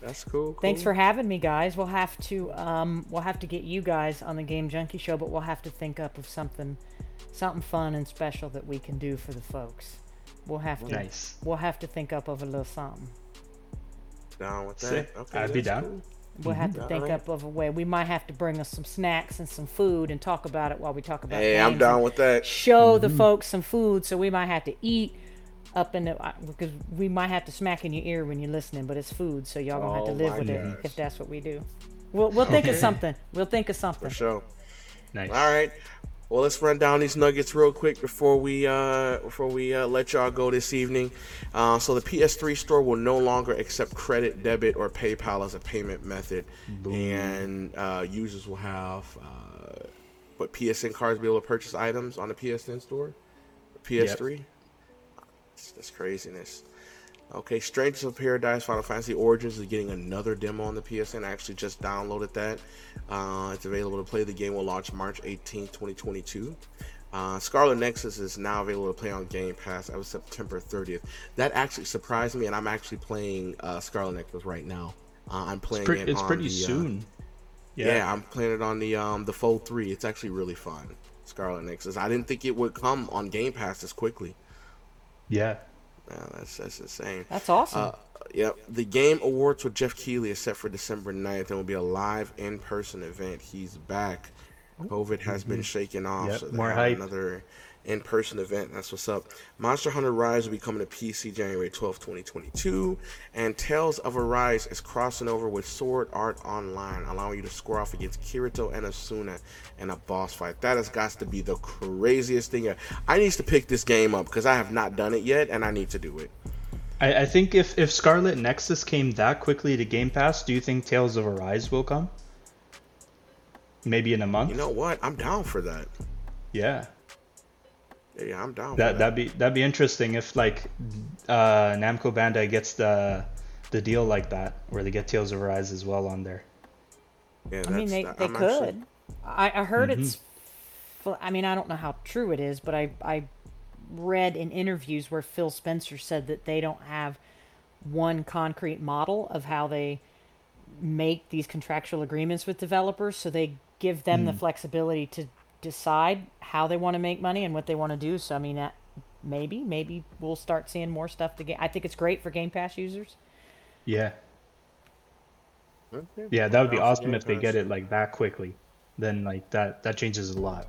That's cool, cool, Thanks for having me, guys. We'll have to um, we'll have to get you guys on the Game Junkie show, but we'll have to think up of something something fun and special that we can do for the folks. We'll have to nice. we'll have to think up of a little something. Down with that. Okay, I'd be down. Cool. We'll have to think right. up of a way. We might have to bring us some snacks and some food and talk about it while we talk about. It. Hey, I'm down with that. Show mm-hmm. the folks some food, so we might have to eat up in the because we might have to smack in your ear when you're listening, but it's food, so y'all gonna oh have to oh live with gosh. it if that's what we do. We'll we'll think of something. We'll think of something. For sure. Nice. All right. Well, let's run down these nuggets real quick before we uh, before we uh, let y'all go this evening. Uh, so the PS3 store will no longer accept credit, debit, or PayPal as a payment method, Boom. and uh, users will have what uh, PSN cards be able to purchase items on the PSN store. PS3. Yep. That's, craziness. Okay, Strangers of Paradise Final Fantasy Origins is getting another demo on the PSN. I actually just downloaded that. Uh, it's available to play. The game will launch March 18, 2022. Uh, Scarlet Nexus is now available to play on Game Pass as of September 30th. That actually surprised me, and I'm actually playing uh, Scarlet Nexus right now. Uh, I'm playing it's, pre- it. It's pretty the, uh, soon. Yeah. yeah. I'm playing it on the um, the Fold 3. It's actually really fun. Scarlet Nexus. I didn't think it would come on Game Pass this quickly. Yeah. Yeah, that's that's insane. That's awesome. Uh, yep. The Game Awards with Geoff Keighley is set for December 9th and will be a live in person event. He's back. COVID has mm-hmm. been shaken off. Yep, so more hype. Another in-person event. That's what's up. Monster Hunter Rise will be coming to PC January 12, 2022, and Tales of Arise is crossing over with Sword Art Online, allowing you to score off against Kirito and Asuna in a boss fight. That has got to be the craziest thing. I need to pick this game up because I have not done it yet, and I need to do it. I, I think if if Scarlet Nexus came that quickly to Game Pass, do you think Tales of Arise will come? Maybe in a month. You know what? I'm down for that. Yeah. Yeah, I'm down. That, that that'd be that'd be interesting if like uh, Namco Bandai gets the the deal like that, where they get Tales of Arise as well on there. Yeah, I mean they they I'm could. Actually... I, I heard mm-hmm. it's. I mean I don't know how true it is, but I I read in interviews where Phil Spencer said that they don't have one concrete model of how they make these contractual agreements with developers, so they give them mm. the flexibility to decide how they want to make money and what they want to do. So I mean, that maybe maybe we'll start seeing more stuff to get. I think it's great for Game Pass users. Yeah. Okay. Yeah, that would be awesome if they get it like that quickly. Then like that that changes a lot.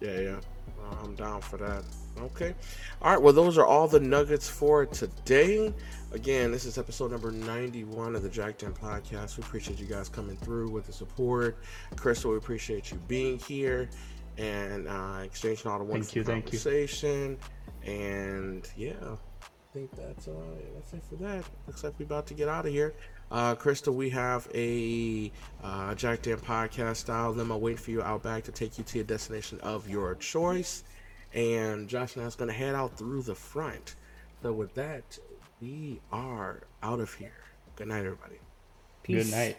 Yeah, yeah, uh, I'm down for that. Okay. All right. Well, those are all the nuggets for today. Again, this is episode number 91 of the Jacked In podcast. We appreciate you guys coming through with the support. Crystal, we appreciate you being here and uh, exchanging all the wonderful thank you, conversation. Thank you. And yeah, I think that's uh, that's it for that. Looks like we're about to get out of here. Uh, Crystal, we have a uh, Jacked In podcast style limo waiting for you out back to take you to a destination of your choice. And Josh and I is going to head out through the front. So with that, we are out of here. Good night, everybody. Peace. Good night.